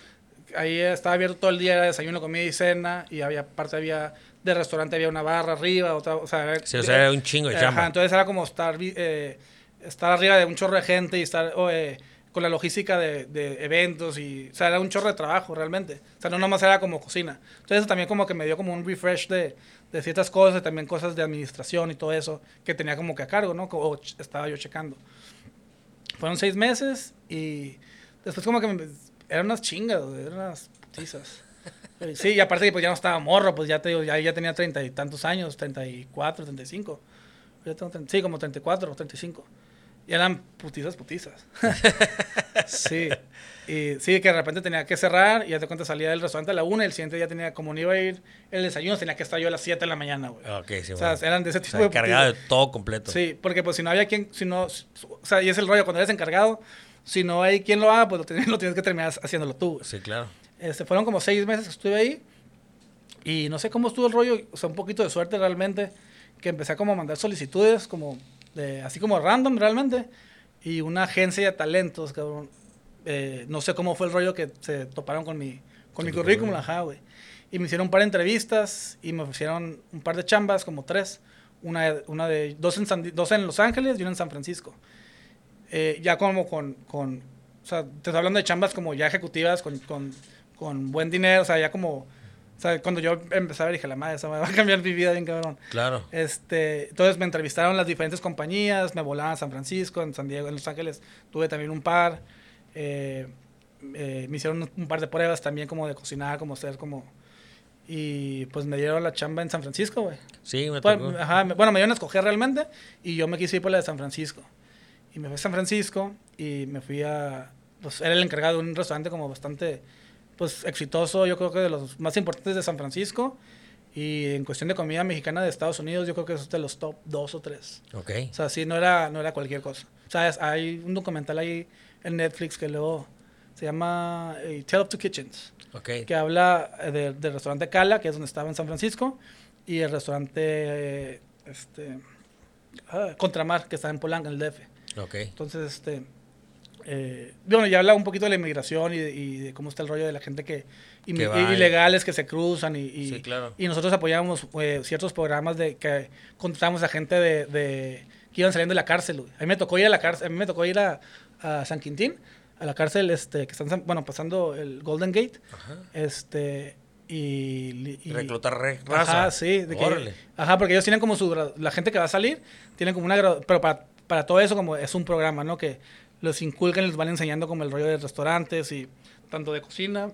ahí estaba abierto todo el día, era desayuno, comida y cena, y había, aparte había, de restaurante había una barra arriba, otra, o sea, era, Sí, o sea, era un chingo de Ajá, chamba. entonces era como estar, eh, estar arriba de un chorro de gente y estar oh, eh, con la logística de, de eventos y, o sea, era un chorro de trabajo realmente. O sea, no nomás era como cocina. Entonces eso también como que me dio como un refresh de, de ciertas cosas, también cosas de administración y todo eso que tenía como que a cargo, ¿no? O estaba yo checando. Fueron seis meses y después como que me, eran unas chingas, eran unas putizas. <laughs> Sí, y aparte que pues ya no estaba morro, pues ya te digo, ya, ya tenía treinta y tantos años, treinta y cuatro, treinta y cinco. Sí, como 34 o 35. Y eran putizas, putizas. <laughs> sí. Y sí, que de repente tenía que cerrar y ya te cuenta salía del restaurante a la una y el siguiente día tenía, como no iba a ir el desayuno, tenía que estar yo a las 7 de la mañana, güey. Ok, sí, o sea, bueno. eran de ese O tipo sea, de encargado de todo completo. Sí, porque pues si no había quien, si no, o sea, y es el rollo, cuando eres encargado, si no hay quien lo haga, pues lo tienes, lo tienes que terminar haciéndolo tú. güey. Sí, claro. Este, fueron como seis meses que estuve ahí y no sé cómo estuvo el rollo, o sea, un poquito de suerte realmente, que empecé a como mandar solicitudes, como de, así como random realmente, y una agencia de talentos, cabrón, eh, no sé cómo fue el rollo que se toparon con mi, con mi currículum, ajá, güey. Y me hicieron un par de entrevistas y me ofrecieron un par de chambas, como tres, una, una de, dos en, San dos en Los Ángeles y una en San Francisco. Eh, ya como con, con, o sea, te estoy hablando de chambas como ya ejecutivas, con, con, con buen dinero, o sea, ya como, o sea, cuando yo empecé a ver, dije, la madre, esa me va a cambiar mi vida bien cabrón. Claro. Este, entonces me entrevistaron las diferentes compañías, me volaban a San Francisco, en San Diego, en Los Ángeles tuve también un par. eh, eh, me hicieron un, par de pruebas también como de cocinar, como ser como... Y pues me dieron la chamba en San Francisco, güey. Sí, me tocó. ajá, me- bueno, me dieron a escoger realmente y yo me quise ir por la de San Francisco. Y me fui a San Francisco y me fui a... Pues era el encargado de un restaurante como bastante, pues exitoso, yo creo que de los más importantes de San Francisco. Y en cuestión de comida mexicana de Estados Unidos, yo creo que es de los top dos o tres. Ok. O sea, sí, no era, no era cualquier cosa. O sea, es- hay un documental ahí en Netflix que luego se llama eh, Tale of Two Kitchens Ok. que habla eh, de- del restaurante Cala, que es donde estaba en San Francisco, y el restaurante eh, este, ah, Contramar, que está en Polanco, en el DF. Ok. Entonces, este, eh, bueno, ya habla un poquito de la inmigración y de, y de cómo está el rollo de la gente que, va ilegales que se cruzan y, y, Sí, claro. y nosotros apoyamos eh, ciertos programas de que contratamos a gente de, de- que iban saliendo de la cárcel. güey. A mí me tocó ir a la cárcel, a mí me tocó ir a, a San Quintín, a la cárcel este que están bueno, pasando el Golden Gate. Ajá. Este y, y- Reclutar re- raza. Ajá, sí, de que- ajá, porque ellos tienen como su la gente que va a salir tienen como una pero para, para todo eso como es un programa, ¿no? Que los inculcan y les van enseñando como el rollo de restaurantes y tanto de cocina,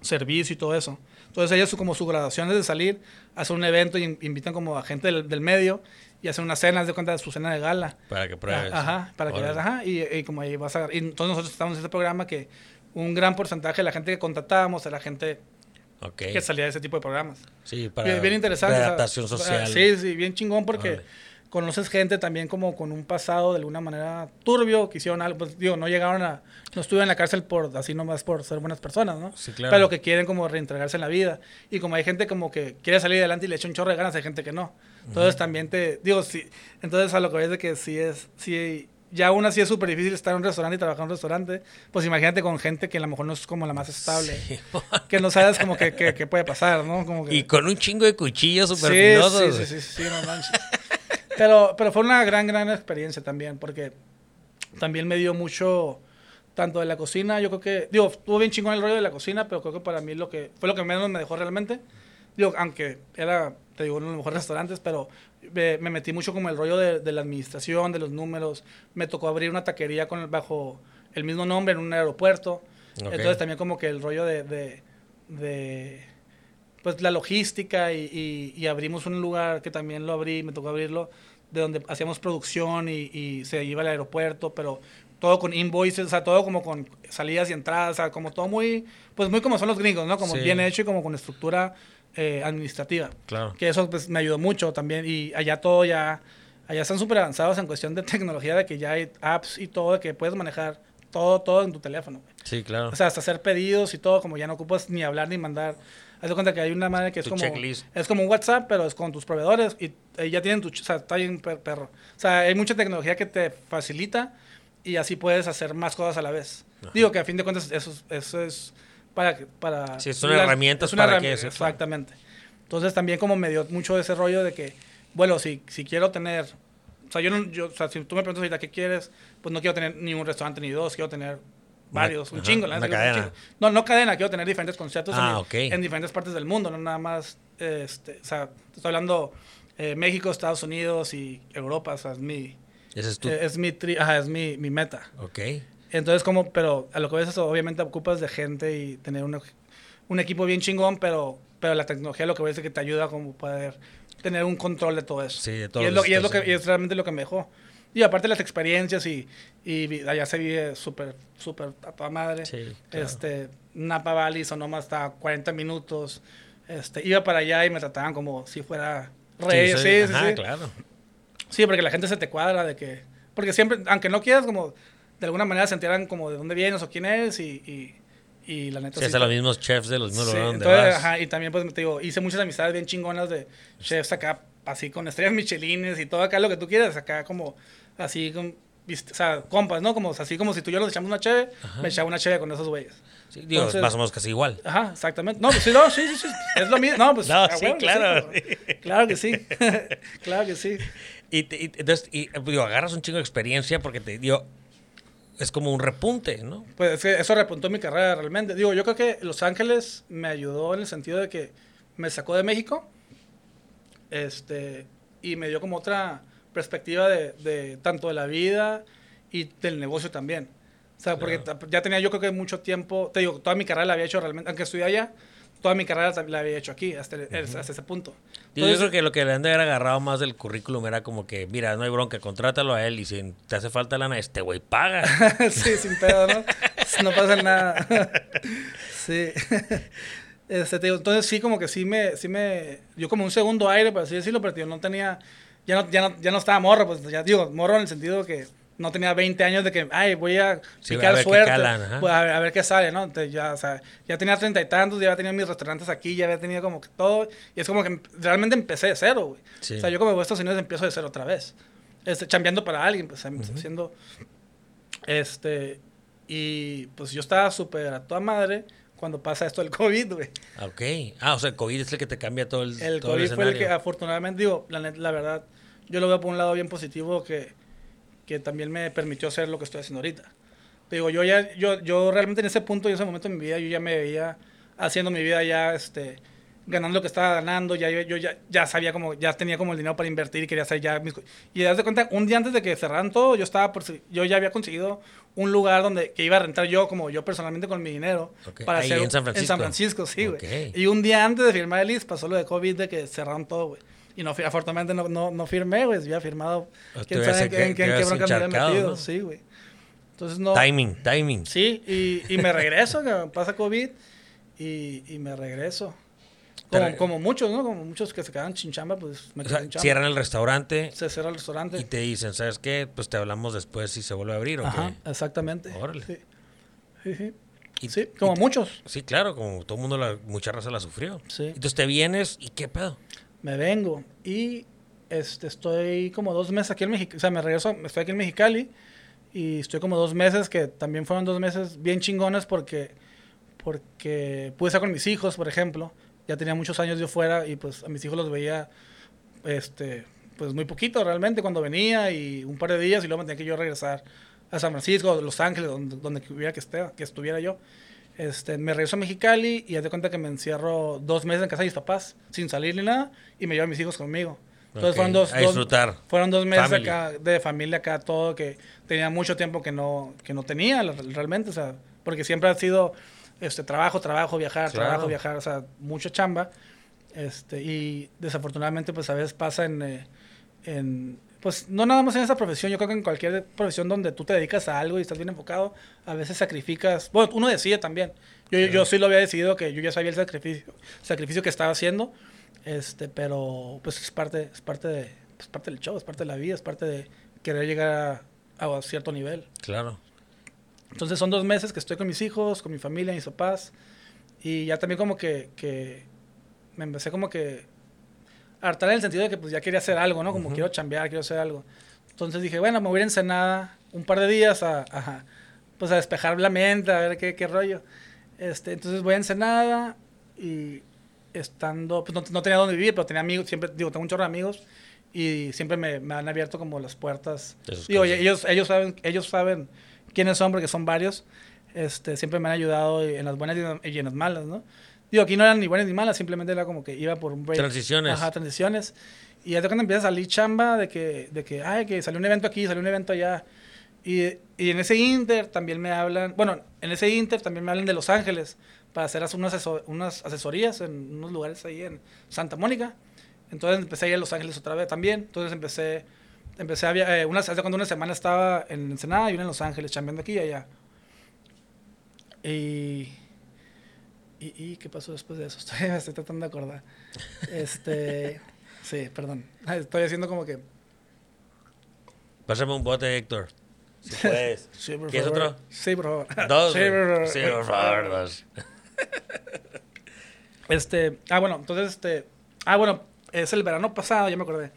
servicio y todo eso. Entonces ellos como su graduación es de salir, hacer un evento y in- invitan como a gente del, del medio y hacen unas cenas de cuenta de su cena de gala. Para que pruebes. Ajá, para que veas, ajá, y, y como ahí vas a... Y entonces nosotros estamos en este programa que un gran porcentaje de la gente que contratábamos era gente que salía de ese tipo de programas. Sí, para Bien, interesante. Adaptación social. Sí, sí, bien chingón porque. Conoces gente también como con un pasado de alguna manera turbio, que hicieron algo, pues digo, no llegaron a, no estuvieron en la cárcel por, así nomás por ser buenas personas, ¿no? Sí, claro. Pero que quieren como reintegrarse en la vida. Y como hay gente como que quiere salir adelante y le echa un chorro de ganas, hay gente que no. Entonces también te, digo, sí, entonces a lo que ves de que sí es, sí, ya aún así es súper difícil estar en un restaurante y trabajar en un restaurante, pues imagínate con gente que a lo mejor no es como la más estable, Sí. <laughs> que no sabes como que, que, que puede pasar, ¿no? Como que, Y con un chingo de cuchillos súper sí, sí, sí, sí, sí, no manches. Pero, pero fue una gran, gran experiencia también, porque también me dio mucho, tanto de la cocina, yo creo que, digo, estuvo bien chingón el rollo de la cocina, pero creo que para mí lo que, fue lo que menos me dejó realmente. Digo, aunque era, te digo, uno de los mejores restaurantes, pero me, me metí mucho como el rollo de, de la administración, de los números. Me tocó abrir una taquería con el, bajo el mismo nombre en un aeropuerto. Entonces también como que el rollo de, de, de, pues la logística y, y- y abrimos un lugar que también lo abrí, me tocó abrirlo, de donde hacíamos producción y, y se iba al aeropuerto, pero todo con invoices, o sea, todo como con salidas y entradas, o sea, como todo muy, pues muy como son los gringos, ¿no? Como Sí. bien hecho y como con estructura eh, administrativa. Claro. Que eso pues me ayudó mucho también y allá todo ya, allá están súper avanzados en cuestión de tecnología, de que ya hay apps y todo, de que puedes manejar todo, todo en tu teléfono. Sí, claro. O sea, hasta hacer pedidos y todo, como ya no ocupas ni hablar ni mandar. Haz de cuenta que hay una madre que es Tu como. checklist. Es como un WhatsApp, pero es con tus proveedores y ya tienen tu. O sea, está bien per- perro. O sea, hay mucha tecnología que te facilita y así puedes hacer más cosas a la vez. Digo que a fin de cuentas eso, es- eso es para. para Sí, son herramientas es una para herrami- que eso, claro. Exactamente. Entonces también como me dio mucho ese rollo de que, bueno, si, si quiero tener. O sea, yo no, yo, o sea, si tú me preguntas ahorita qué quieres, pues no quiero tener ni un restaurante ni dos, quiero tener varios, un chingo. una quiero un cadena. chingo. No, no cadena, quiero tener diferentes conciertos Ah, en, diferentes partes del mundo, no nada más, este, o sea, estoy hablando eh, México, Estados Unidos y Europa, o sea, es mi, Ese es tu... eh, es mi, tri- ajá, es mi, mi meta. ok. Entonces, como, pero a lo que ves eso, obviamente ocupas de gente y tener una- un equipo bien chingón, pero, pero la tecnología lo que ves es que te ayuda como poder tener un control de todo eso. Sí, de todo y es, lo lo, que y es lo estás que y es realmente lo que me dejó. Y aparte las experiencias y, y allá se vive súper, súper a toda madre. Sí, claro. Este, Napa Valley, Sonoma hasta 40 minutos. Este, iba para allá y me trataban como si fuera rey. Sí, soy- sí, ajá, sí. claro. Sí, porque la gente se te cuadra de que... Porque siempre, aunque no quieras, como de alguna manera se enteran como de dónde vienes o quién eres y, y, y la neta... Sí, hasta te- los mismos chefs de los mismos Sí, lugares donde entonces, vas. ajá, y también, pues, te digo, hice muchas amistades bien chingonas de chefs acá, así con estrellas michelines y todo acá lo que tú quieras, acá como, así, con, o sea, compas, ¿no? Como, así como si tú y yo nos echamos una cheve, me echaba una cheve con esos güeyes. Sí, digo, entonces- más o menos casi igual. Ajá, exactamente. No, pues sí, no, sí, sí, sí, es lo mismo. No, pues, <laughs> No, a sí, claro. claro que sí, <laughs> claro que sí. Y, entonces, y, digo, agarras un chingo de experiencia porque te digo, es como un repunte, ¿no? Pues es que eso repuntó mi carrera realmente. Digo, yo creo que Los Ángeles me ayudó en el sentido de que me sacó de México este, y me dio como otra perspectiva de, de tanto de la vida y del negocio también. O sea, porque ta- ya tenía yo creo que mucho tiempo, te digo, toda mi carrera la había hecho realmente, aunque estudié allá, toda mi carrera la había hecho aquí, hasta, el- hasta ese punto. Digo, yo Entonces- creo que lo que le han de haber agarrado más del currículum era como que, mira, no hay bronca, contrátalo a él y si te hace falta lana, este güey paga. <laughs> sí, sin pedo, ¿no? No pasa nada. <laughs> sí. <laughs> Este, te digo, entonces sí, como que sí me, sí me, yo como un segundo aire, por así decirlo, pero tío, no tenía, ya no, ya no, ya no estaba morro, pues ya digo, morro en el sentido que no tenía 20 años de que, ay, voy a Sí, a picar qué suerte, calan, pues, a, ver, a ver qué sale, ¿no? Entonces ya, o sea, ya tenía treinta y tantos, ya tenía mis restaurantes aquí, ya había tenido como que todo, y es como que realmente empecé de cero, güey. Sí. O sea, yo como voy a Estados Unidos empiezo de cero otra vez. Este, chambeando para alguien, pues haciendo este, y pues yo estaba súper a toda madre cuando pasa esto del COVID, güey. ok. Ah, o sea, el COVID es el que te cambia todo el El todo COVID fue el que afortunadamente, digo, la verdad, yo lo veo por un lado bien positivo que, que también me permitió hacer lo que estoy haciendo ahorita. Te digo, yo ya, yo, yo realmente en ese punto y en ese momento de mi vida, yo ya me veía haciendo mi vida ya, este, ganando lo que estaba ganando, ya yo, ya, ya sabía como, ya tenía como el dinero para invertir y quería hacer ya mis Y de cuenta, un día antes de que cerraran todo, yo estaba por, yo ya había conseguido un lugar donde, que iba a rentar yo, como yo personalmente con mi dinero, Ok, para ahí hacer en San En San Francisco. Francisco, sí, güey. Ok. Y un día antes de firmar el list pasó lo de COVID de que cerraron todo, güey. Y no, afortunadamente no, no, no firmé, güey. Hubiera firmado, te quién sabe en qué, en qué- en qué bronca me encharcado, metido. ¿no? Sí, güey. Entonces no... Timing, timing. Sí, y, y me regreso, que pasa COVID y, y me regreso. Como, como muchos, ¿no? Como muchos que se quedan sin chamba, pues me O sea, chamba. cierran el restaurante Se cierra el restaurante. y te dicen, ¿sabes qué? Pues te hablamos después si se vuelve a abrir o Ajá, qué? exactamente. Órale. Sí, sí. sí. Y- Sí, y como te- muchos. Sí, claro, como todo el mundo, la, mucha raza la sufrió. Sí. Entonces te vienes y ¿qué pedo? Me vengo y este, estoy como dos meses aquí en Mexicali. O sea, me regreso, estoy aquí en Mexicali y estoy como dos meses que también fueron dos meses bien chingones porque, porque pude estar con mis hijos, por ejemplo. Ya tenía muchos años yo fuera y pues a mis hijos los veía este, pues muy poquito realmente cuando venía y un par de días y luego me tenía que yo regresar a San Francisco, Los Ángeles, donde, donde hubiera que, esté, que estuviera yo. Este, me regreso a Mexicali y haz de cuenta que me encierro dos meses en casa de mis papás sin salir ni nada y me llevo a mis hijos conmigo. Entonces Ok, fueron dos, a dos- disfrutar. fueron dos meses Family. acá de familia acá todo que tenía mucho tiempo que no que no tenía realmente, o sea, porque siempre ha sido este trabajo, trabajo, viajar, Claro. trabajo, viajar, o sea, mucha chamba. Este, y desafortunadamente pues a veces pasa en, eh, en pues no nada más en esa profesión, yo creo que en cualquier profesión donde tú te dedicas a algo y estás bien enfocado, a veces sacrificas, bueno, uno decide también. Yo, yo sí lo había decidido que yo ya sabía el sacrificio, sacrificio que estaba haciendo, este, pero pues es parte, es parte de, pues, parte del show, es parte de la vida, es parte de querer llegar a, a cierto nivel. Claro. Entonces son dos meses que estoy con mis hijos, con mi familia, mis papás. Y ya también como que, que me empecé como que hartar en el sentido de que pues ya quería hacer algo, ¿no? Como quiero chambear, quiero hacer algo. Entonces dije, bueno, me voy a ir a Ensenada un par de días a, a, pues a despejar la mente, a ver qué, qué rollo. Este, entonces voy a Ensenada y estando, pues no, no tenía dónde vivir, pero tenía amigos, siempre, digo, tengo un chorro de amigos y siempre me, me han abierto como las puertas. Digo, ellos, ellos saben, ellos saben quiénes son porque son varios. Este, siempre me han ayudado en las buenas y en- y en las malas, ¿no? Digo, aquí no eran ni buenas ni malas, simplemente era como que iba por un break. Transiciones. Ajá, transiciones. Y ya cuando empieza a salir chamba de que, de que, ay, que salió un evento aquí, salió un evento allá. Y, y en ese inter también me hablan, bueno, en ese inter también me hablan de Los Ángeles para hacer unas, aseso- unas asesorías en unos lugares ahí en Santa Mónica. Entonces empecé a ir a Los Ángeles otra vez también. Entonces empecé, empecé a via- eh, una, hace cuando una semana estaba en Ensenada y una en Los Ángeles, chambeando aquí y allá. Y, y, y ¿qué pasó después de eso? <laughs> Estoy, me estoy tratando de acordar. Este, <laughs> sí, perdón. Estoy haciendo como que... Pásame un bote, Héctor. Si <laughs> puedes. Sí, por ¿Quieres favor. otro? Sí, por favor. Dos. Sí, por favor. Sí, por favor, dos. Este, ah, bueno, entonces, este, ah, bueno, es el verano pasado, ya me acordé.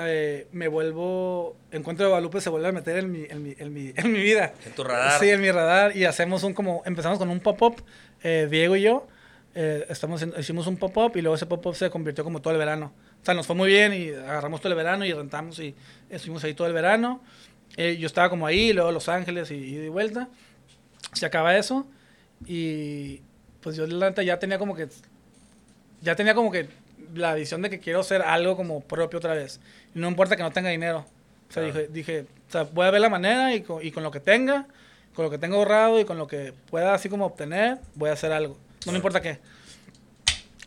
Eh, me vuelvo, Encuentro de Guadalupe se vuelve a meter en mi, en mi, en mi, en mi vida. En tu radar. Sí, en mi radar y hacemos un como, empezamos con un pop-up, eh, Diego y yo, eh, estamos haciendo- hicimos un pop-up y luego ese pop-up se convirtió como todo el verano. O sea, nos fue muy bien y agarramos todo el verano y rentamos y estuvimos ahí todo el verano. Eh, yo estaba como ahí, luego Los Ángeles y, y de vuelta. Se acaba eso y pues yo ya tenía como que ya tenía como que la visión de que quiero hacer algo como propio otra vez. Y no importa que no tenga dinero. O sea, Claro. dije, dije, o sea, voy a ver la manera y con, y con lo que tenga, con lo que tengo ahorrado y con lo que pueda así como obtener, voy a hacer algo. No me importa qué.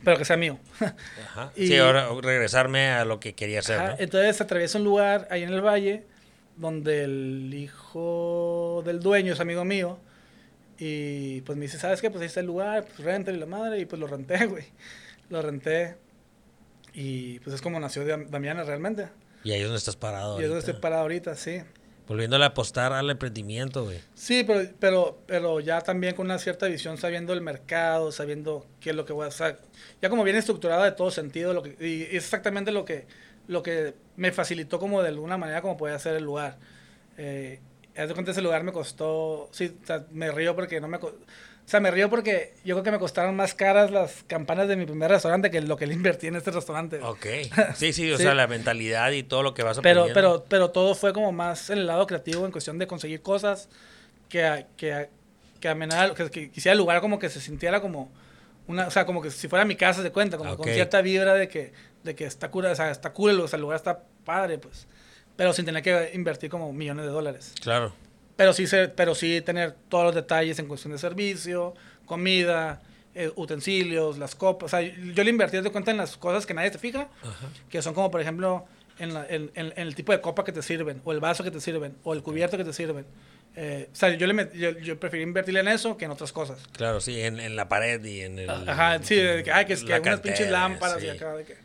Pero que sea mío. Ajá. <laughs> Y- Sí, ahora regresarme a lo que quería hacer, Ajá, ¿no? Entonces atraviesa un lugar ahí en el valle donde el hijo del dueño es amigo mío. Y pues me dice, ¿sabes qué? Pues ahí está el lugar, pues renta y la madre. Y pues lo renté, <laughs> güey. Lo renté. Y pues es como nació Dam- Damiana realmente. Y ahí es donde estás parado. Y es donde estoy parado ahorita, sí. Volviéndole a apostar al emprendimiento, güey. Sí, pero, pero, pero ya también con una cierta visión, sabiendo el mercado, sabiendo qué es lo que voy a hacer. Ya como bien estructurada de todo sentido, lo que, y es exactamente lo que, lo que me facilitó como de alguna manera como podía hacer el lugar. Eh, de cuenta ese lugar me costó, sí, o sea, me río porque no me, o sea, me río porque yo creo que me costaron más caras las campanas de mi primer restaurante que lo que le invertí en este restaurante. Ok. <laughs> Sí, sí, o Sí. sea, la mentalidad y todo lo que vas Pero, aprendiendo. pero, pero todo fue como más en el lado creativo en cuestión de conseguir cosas que, a- que, a- que, amenara- que, que quisiera el lugar como que se sintiera como una, o sea, como que si fuera mi casa de cuenta, como Ok. con cierta vibra de que, de que está cura, o sea, está cool, o sea, el lugar está padre, pues. Pero sin tener que invertir como millones de dólares. Claro. Pero sí, ser- pero sí tener todos los detalles en cuestión de servicio, comida, eh, utensilios, las copas. O sea, yo le invertí de cuenta en las cosas que nadie se fija, que son como, por ejemplo, en, la- en- en- en el tipo de copa que te sirven, o el vaso que te sirven, o el cubierto que te sirven. Eh, o sea, yo, le met- yo, yo preferí invertir en eso que en otras cosas. Claro, sí, en, la pared y en el... Ajá, sí, de que, ay, que, es que unas pinches lámparas sí. y acá. de que-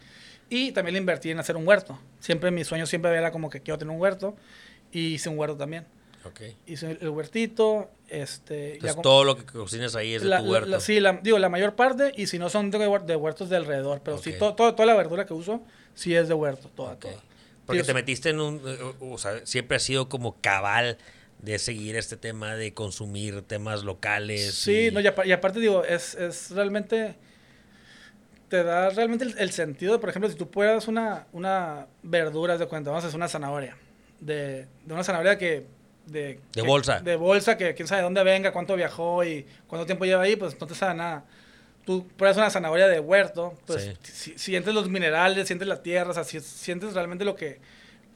Y también le invertí en hacer un huerto. Siempre mi sueño siempre era como que quiero tener un huerto. Y hice un huerto también. Ok. Hice el, el huertito, este... Entonces todo lo que cocinas ahí es de tu huerto. la- sí, la, digo, la mayor parte, y si no son de, de huertos de alrededor, pero sí, Ok. to- toda la verdura que uso, sí es de huerto, toda, Ok. toda. Porque Sí, te metiste en un... eh, O sea, siempre has sido como cabal de seguir este tema de consumir temas locales. Sí, y- no, y, y aparte digo, es, es realmente, te da realmente el, el sentido, por ejemplo, si tú puedas una, una verdura, de cuenta, vamos a hacer una zanahoria, de, de una zanahoria que... De, De que- bolsa. De bolsa, que quién sabe dónde venga, cuánto viajó y cuánto tiempo lleva ahí, pues no te sabe nada. Tú pruebas una zanahoria de huerto, pues Sí. si- sientes los minerales, sientes la tierra, o sea, si- sientes realmente lo que,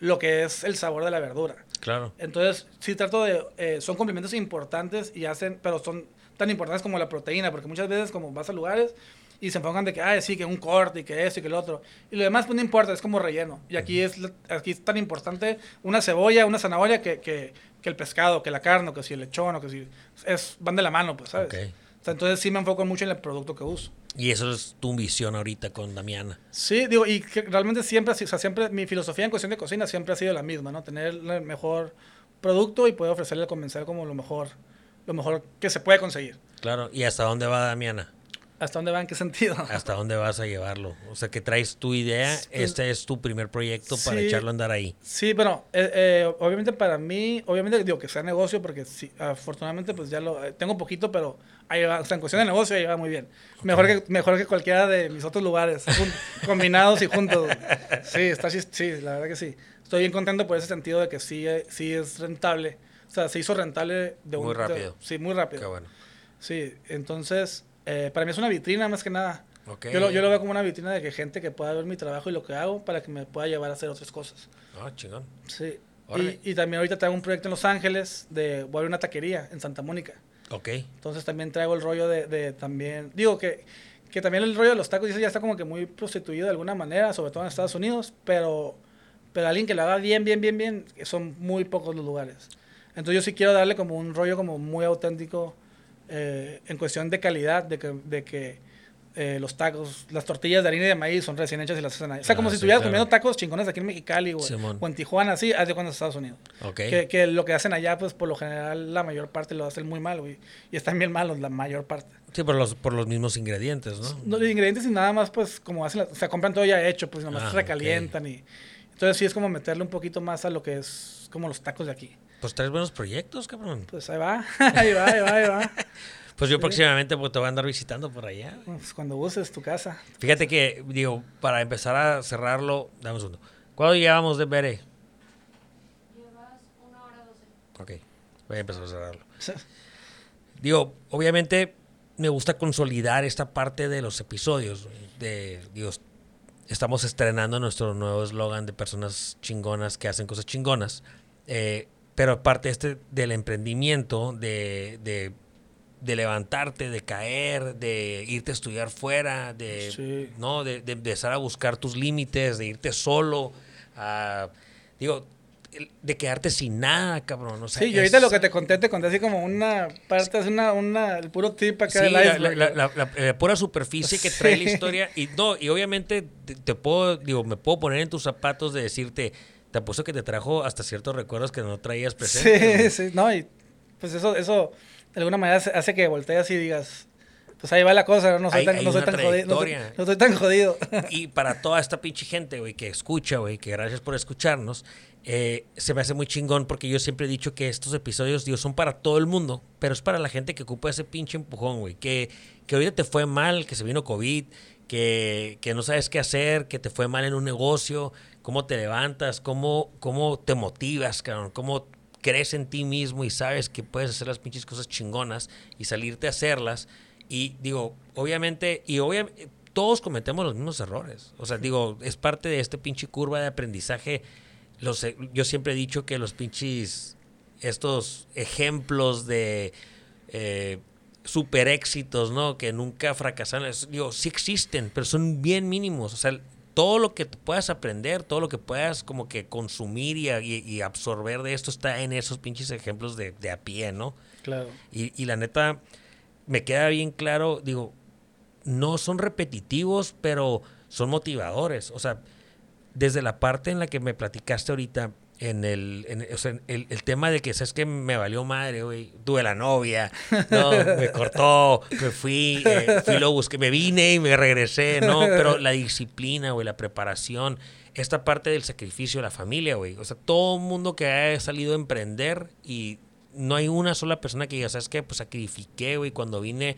lo que es el sabor de la verdura. Claro. Entonces, sí trato de... eh, son complementos importantes y hacen... Pero son tan importantes como la proteína, porque muchas veces como vas a lugares y se enfocan de que, ah, sí, que un corte y que esto y que el otro. Y lo demás, pues no importa, es como relleno. Y aquí es, la- aquí es tan importante una cebolla, una zanahoria que, que, que el pescado, que la carne, o que si el lechón, o que si... Es, van de la mano, pues, ¿sabes? Ok. O sea, entonces sí me enfoco mucho en el producto que uso. Y eso es tu visión ahorita con Damiana. Sí, digo, y que realmente siempre, o sea, siempre, mi filosofía en cuestión de cocina siempre ha sido la misma, ¿no? Tener el mejor producto y poder ofrecerle al comensal como lo mejor, lo mejor que se puede conseguir. Claro. ¿Y hasta dónde va Damiana? ¿Hasta dónde va? ¿En qué sentido? <laughs> ¿Hasta dónde vas a llevarlo? O sea, que traes tu idea, este es tu primer proyecto para echarlo a andar ahí. Sí, bueno, eh, eh, obviamente para mí, obviamente digo que sea negocio porque sí, afortunadamente pues ya lo eh, tengo poquito, pero ahí va, o sea, en cuestión de negocio ahí va muy bien. Mejor que mejor que cualquiera de mis otros lugares, jun- <laughs> combinados y juntos. Sí, está sí, sí, la verdad que sí. Estoy bien contento por ese sentido de que sí, eh, sí es rentable. O sea, se hizo rentable de un Muy de- rápido. sí, muy rápido. Qué bueno. Sí, entonces, eh, para mí es una vitrina más que nada. Ok. Yo, lo, yo lo veo como una vitrina de que gente que pueda ver mi trabajo y lo que hago para que me pueda llevar a hacer otras cosas. Ah, chingón. Sí. Y, y también ahorita traigo un proyecto en Los Ángeles de voy a abrir una taquería en Santa Mónica. Ok. Entonces también traigo el rollo de, de también, digo que, que también el rollo de los tacos dice, ya está como que muy prostituido de alguna manera, sobre todo en Estados Unidos, pero, pero alguien que lo haga bien, bien, bien, bien, son muy pocos los lugares. Entonces yo sí quiero darle como un rollo como muy auténtico eh, en cuestión de calidad, de que, de que eh, los tacos, las tortillas de harina y de maíz son recién hechas y las hacen ahí. O sea, Ah, como si sí, estuvieras claro. comiendo tacos chingones aquí en Mexicali o, en Tijuana, así, hace cuando en Estados Unidos. Ok. Que, que lo que hacen allá, pues por lo general, la mayor parte lo hacen muy mal, güey. Y están bien malos, la mayor parte. Sí, por los, por los mismos ingredientes, ¿no? No, los ingredientes y nada más, pues como hacen, la- o sea, compran todo ya hecho, pues nomás Ah, recalientan y. Entonces sí es como meterle un poquito más a lo que es como los tacos de aquí. Pues traes buenos proyectos, cabrón. Pues ahí va, <laughs> ahí va, ahí va, ahí va. <laughs> Pues yo próximamente pues, te voy a andar visitando por allá. Pues cuando uses tu casa. Fíjate que, digo, para empezar a cerrarlo, dame un segundo. ¿Cuándo llevamos de Bere? Llevas una hora doce. Ok, voy a empezar a cerrarlo. <laughs> Digo, obviamente me gusta consolidar esta parte de los episodios. De, digo, estamos estrenando nuestro nuevo eslogan de personas chingonas que hacen cosas chingonas. Eh, pero aparte este del emprendimiento, de, de, de levantarte, de caer, de irte a estudiar fuera, de, Sí. ¿no? de, de empezar a buscar tus límites, de irte solo, a, digo, de quedarte sin nada, cabrón. O sea, Sí, yo ahorita lo que te conté, te conté así como una parte, es una, una, el puro tip acá Sí, del la, iceberg. la- la- la- la pura superficie que trae la historia. Y no, y obviamente te, te puedo, digo, me puedo poner en tus zapatos de decirte, te apuesto que te trajo hasta ciertos recuerdos que no traías presentes. Sí, sí, no, y pues eso, eso de alguna manera hace- que volteas y digas, pues ahí va la cosa, no, soy Hay- tan, hay no soy una tan jodido. No soy, trayectoria. no soy tan jodido. <laughs> Y para toda esta pinche gente, güey, que escucha, güey, que gracias por escucharnos, eh, se me hace muy chingón porque yo siempre he dicho que estos episodios, digo, son para todo el mundo, pero es para la gente que ocupa ese pinche empujón, güey, que, que ahorita te fue mal, que se vino COVID, que, que no sabes qué hacer, que te fue mal en un negocio, cómo te levantas, cómo, cómo te motivas, cabrón, cómo crees en ti mismo y sabes que puedes hacer las pinches cosas chingonas y salirte a hacerlas. Y digo, obviamente, y obviamente, todos cometemos los mismos errores. O sea, digo, es parte de este pinche curva de aprendizaje. Los, yo siempre he dicho que los pinches, estos ejemplos de eh, super éxitos, ¿no? Que nunca fracasaron, digo, sí existen, pero son bien mínimos. O sea, todo lo que puedas aprender, todo lo que puedas como que consumir y, y- y absorber de esto está en esos pinches ejemplos de, de a pie, ¿no? Claro. Y, y la neta, me queda bien claro, digo, no son repetitivos, pero son motivadores. O sea, desde la parte en la que me platicaste ahorita, en el, en- o sea, el, el tema de que, ¿sabes que Me valió madre, güey. Tuve la novia, no, me cortó, me fui, eh, fui, lo busqué, me vine y me regresé, ¿no? Pero la disciplina, güey, la preparación, esta parte del sacrificio de la familia, güey. O sea, todo el mundo que haya salido a emprender y no hay una sola persona que diga, ¿sabes qué? Pues sacrifiqué, güey, cuando vine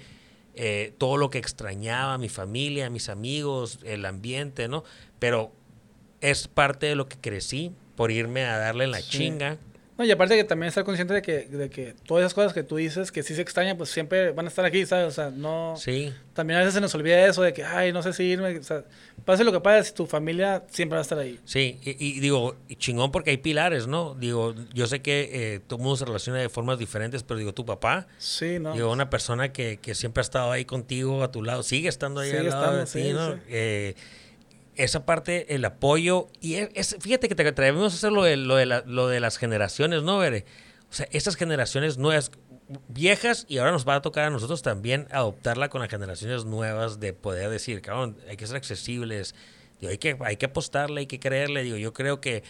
eh, todo lo que extrañaba, mi familia, mis amigos, el ambiente, ¿no? Pero es parte de lo que crecí por irme a darle la Sí. chinga. No, y aparte que también estar consciente de que, de que todas esas cosas que tú dices que sí se extrañan, pues siempre van a estar aquí, ¿sabes? O sea, no... Sí, También a veces se nos olvida eso de que, ay, no sé si irme. O sea, pase lo que pase, tu familia siempre va a estar ahí. sí. Y, y digo, chingón porque hay pilares, ¿no? Digo, yo sé que eh, todo el mundo se relaciona de formas diferentes, pero digo, tu papá, Sí, ¿no? digo, una persona que, que siempre ha estado ahí contigo, a tu lado, sigue estando ahí Sigue al lado de estando, ti, sí, ¿no? sí. Eh, esa parte, el apoyo, y es, es- fíjate que te atrevemos a hacer lo de, lo de, la- lo de las generaciones, ¿no, Bere? O sea, estas generaciones nuevas, viejas, y ahora nos va a tocar a nosotros también adoptarla con las generaciones nuevas de poder decir, cabrón, hay que ser accesibles, digo, hay, que, hay que apostarle, hay que creerle, digo, yo creo que,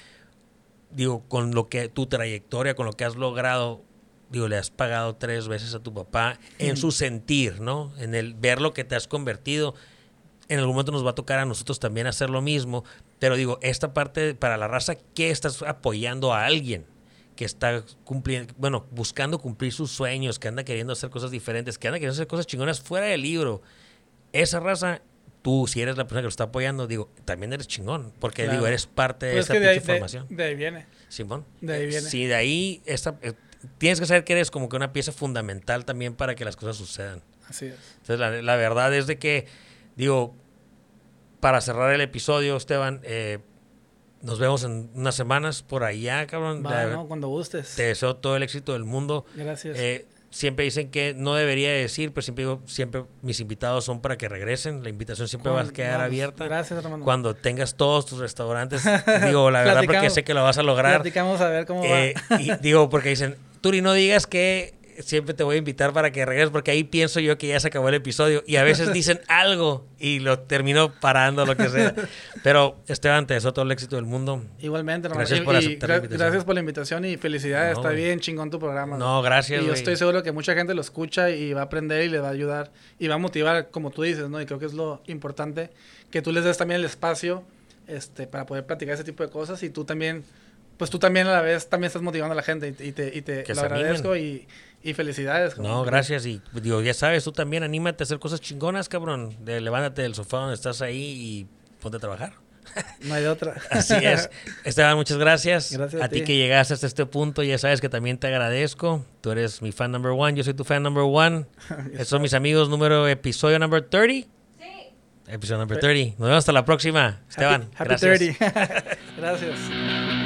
digo, con lo que tu trayectoria, con lo que has logrado, digo, le has pagado tres veces a tu papá en su sentir, ¿no? En el ver lo que te has convertido. En algún momento nos va a tocar a nosotros también hacer lo mismo. Pero digo, esta parte para la raza, ¿qué estás apoyando a alguien? que está cumpliendo, bueno, buscando cumplir sus sueños, que anda queriendo hacer cosas diferentes, que anda queriendo hacer cosas chingonas fuera del libro. Esa raza, tú, si eres la persona que lo está apoyando, digo, también eres chingón, porque Claro. digo, eres parte de Pero es esa que de ahí, pinche de, formación. de ahí viene. Simón. de ahí viene. Sí, de ahí esta, eh, tienes que saber que eres como que una pieza fundamental también para que las cosas sucedan. Así es. Entonces, la, la verdad es de que, digo, para cerrar el episodio, Esteban, eh, nos vemos en unas semanas por allá, cabrón. Va, ¿no? Cuando gustes. Te deseo todo el éxito del mundo. Gracias. Eh, siempre dicen que no debería decir, pero siempre digo, siempre mis invitados son para que regresen. La invitación siempre va a quedar vamos, abierta. Gracias, hermano. Cuando tengas todos tus restaurantes, <laughs> digo, la verdad, porque sé que lo vas a lograr. Platicamos a ver cómo Eh, y digo, porque dicen, Turi, no digas que siempre te voy a invitar para que regreses, porque ahí pienso yo que ya se acabó el episodio. Y a veces dicen <laughs> algo y lo termino parando, lo que sea. Pero, Esteban, te deseo todo el éxito del mundo. Igualmente, hermano. Gracias Y- por aceptar la invitación. Gracias por la invitación y felicidades. No, Está bien chingón tu programa. No, gracias, Y yo güey. estoy seguro que mucha gente lo escucha y va a aprender y le va a ayudar y va a motivar, como tú dices, ¿no? Y creo que es lo importante, que tú les des también el espacio este, para poder platicar ese tipo de cosas y tú también, pues tú también a la vez también estás motivando a la gente y, te, y te lo agradezco y, y felicidades. No, gracias. Y digo, ya sabes, tú también anímate a hacer cosas chingonas, cabrón. De, levántate del sofá donde estás ahí y ponte a trabajar. No hay de otra. <laughs> Así es. Esteban, muchas gracias. Gracias a a ti ti. que llegaste hasta este punto, ya sabes que también te agradezco. Tú eres mi fan number one, yo soy tu fan number one. <laughs> Estos son mis amigos número, episodio number 30. Sí. Episodio number 30. Nos vemos hasta la próxima. Esteban, Happy, happy gracias. 30. <laughs> gracias.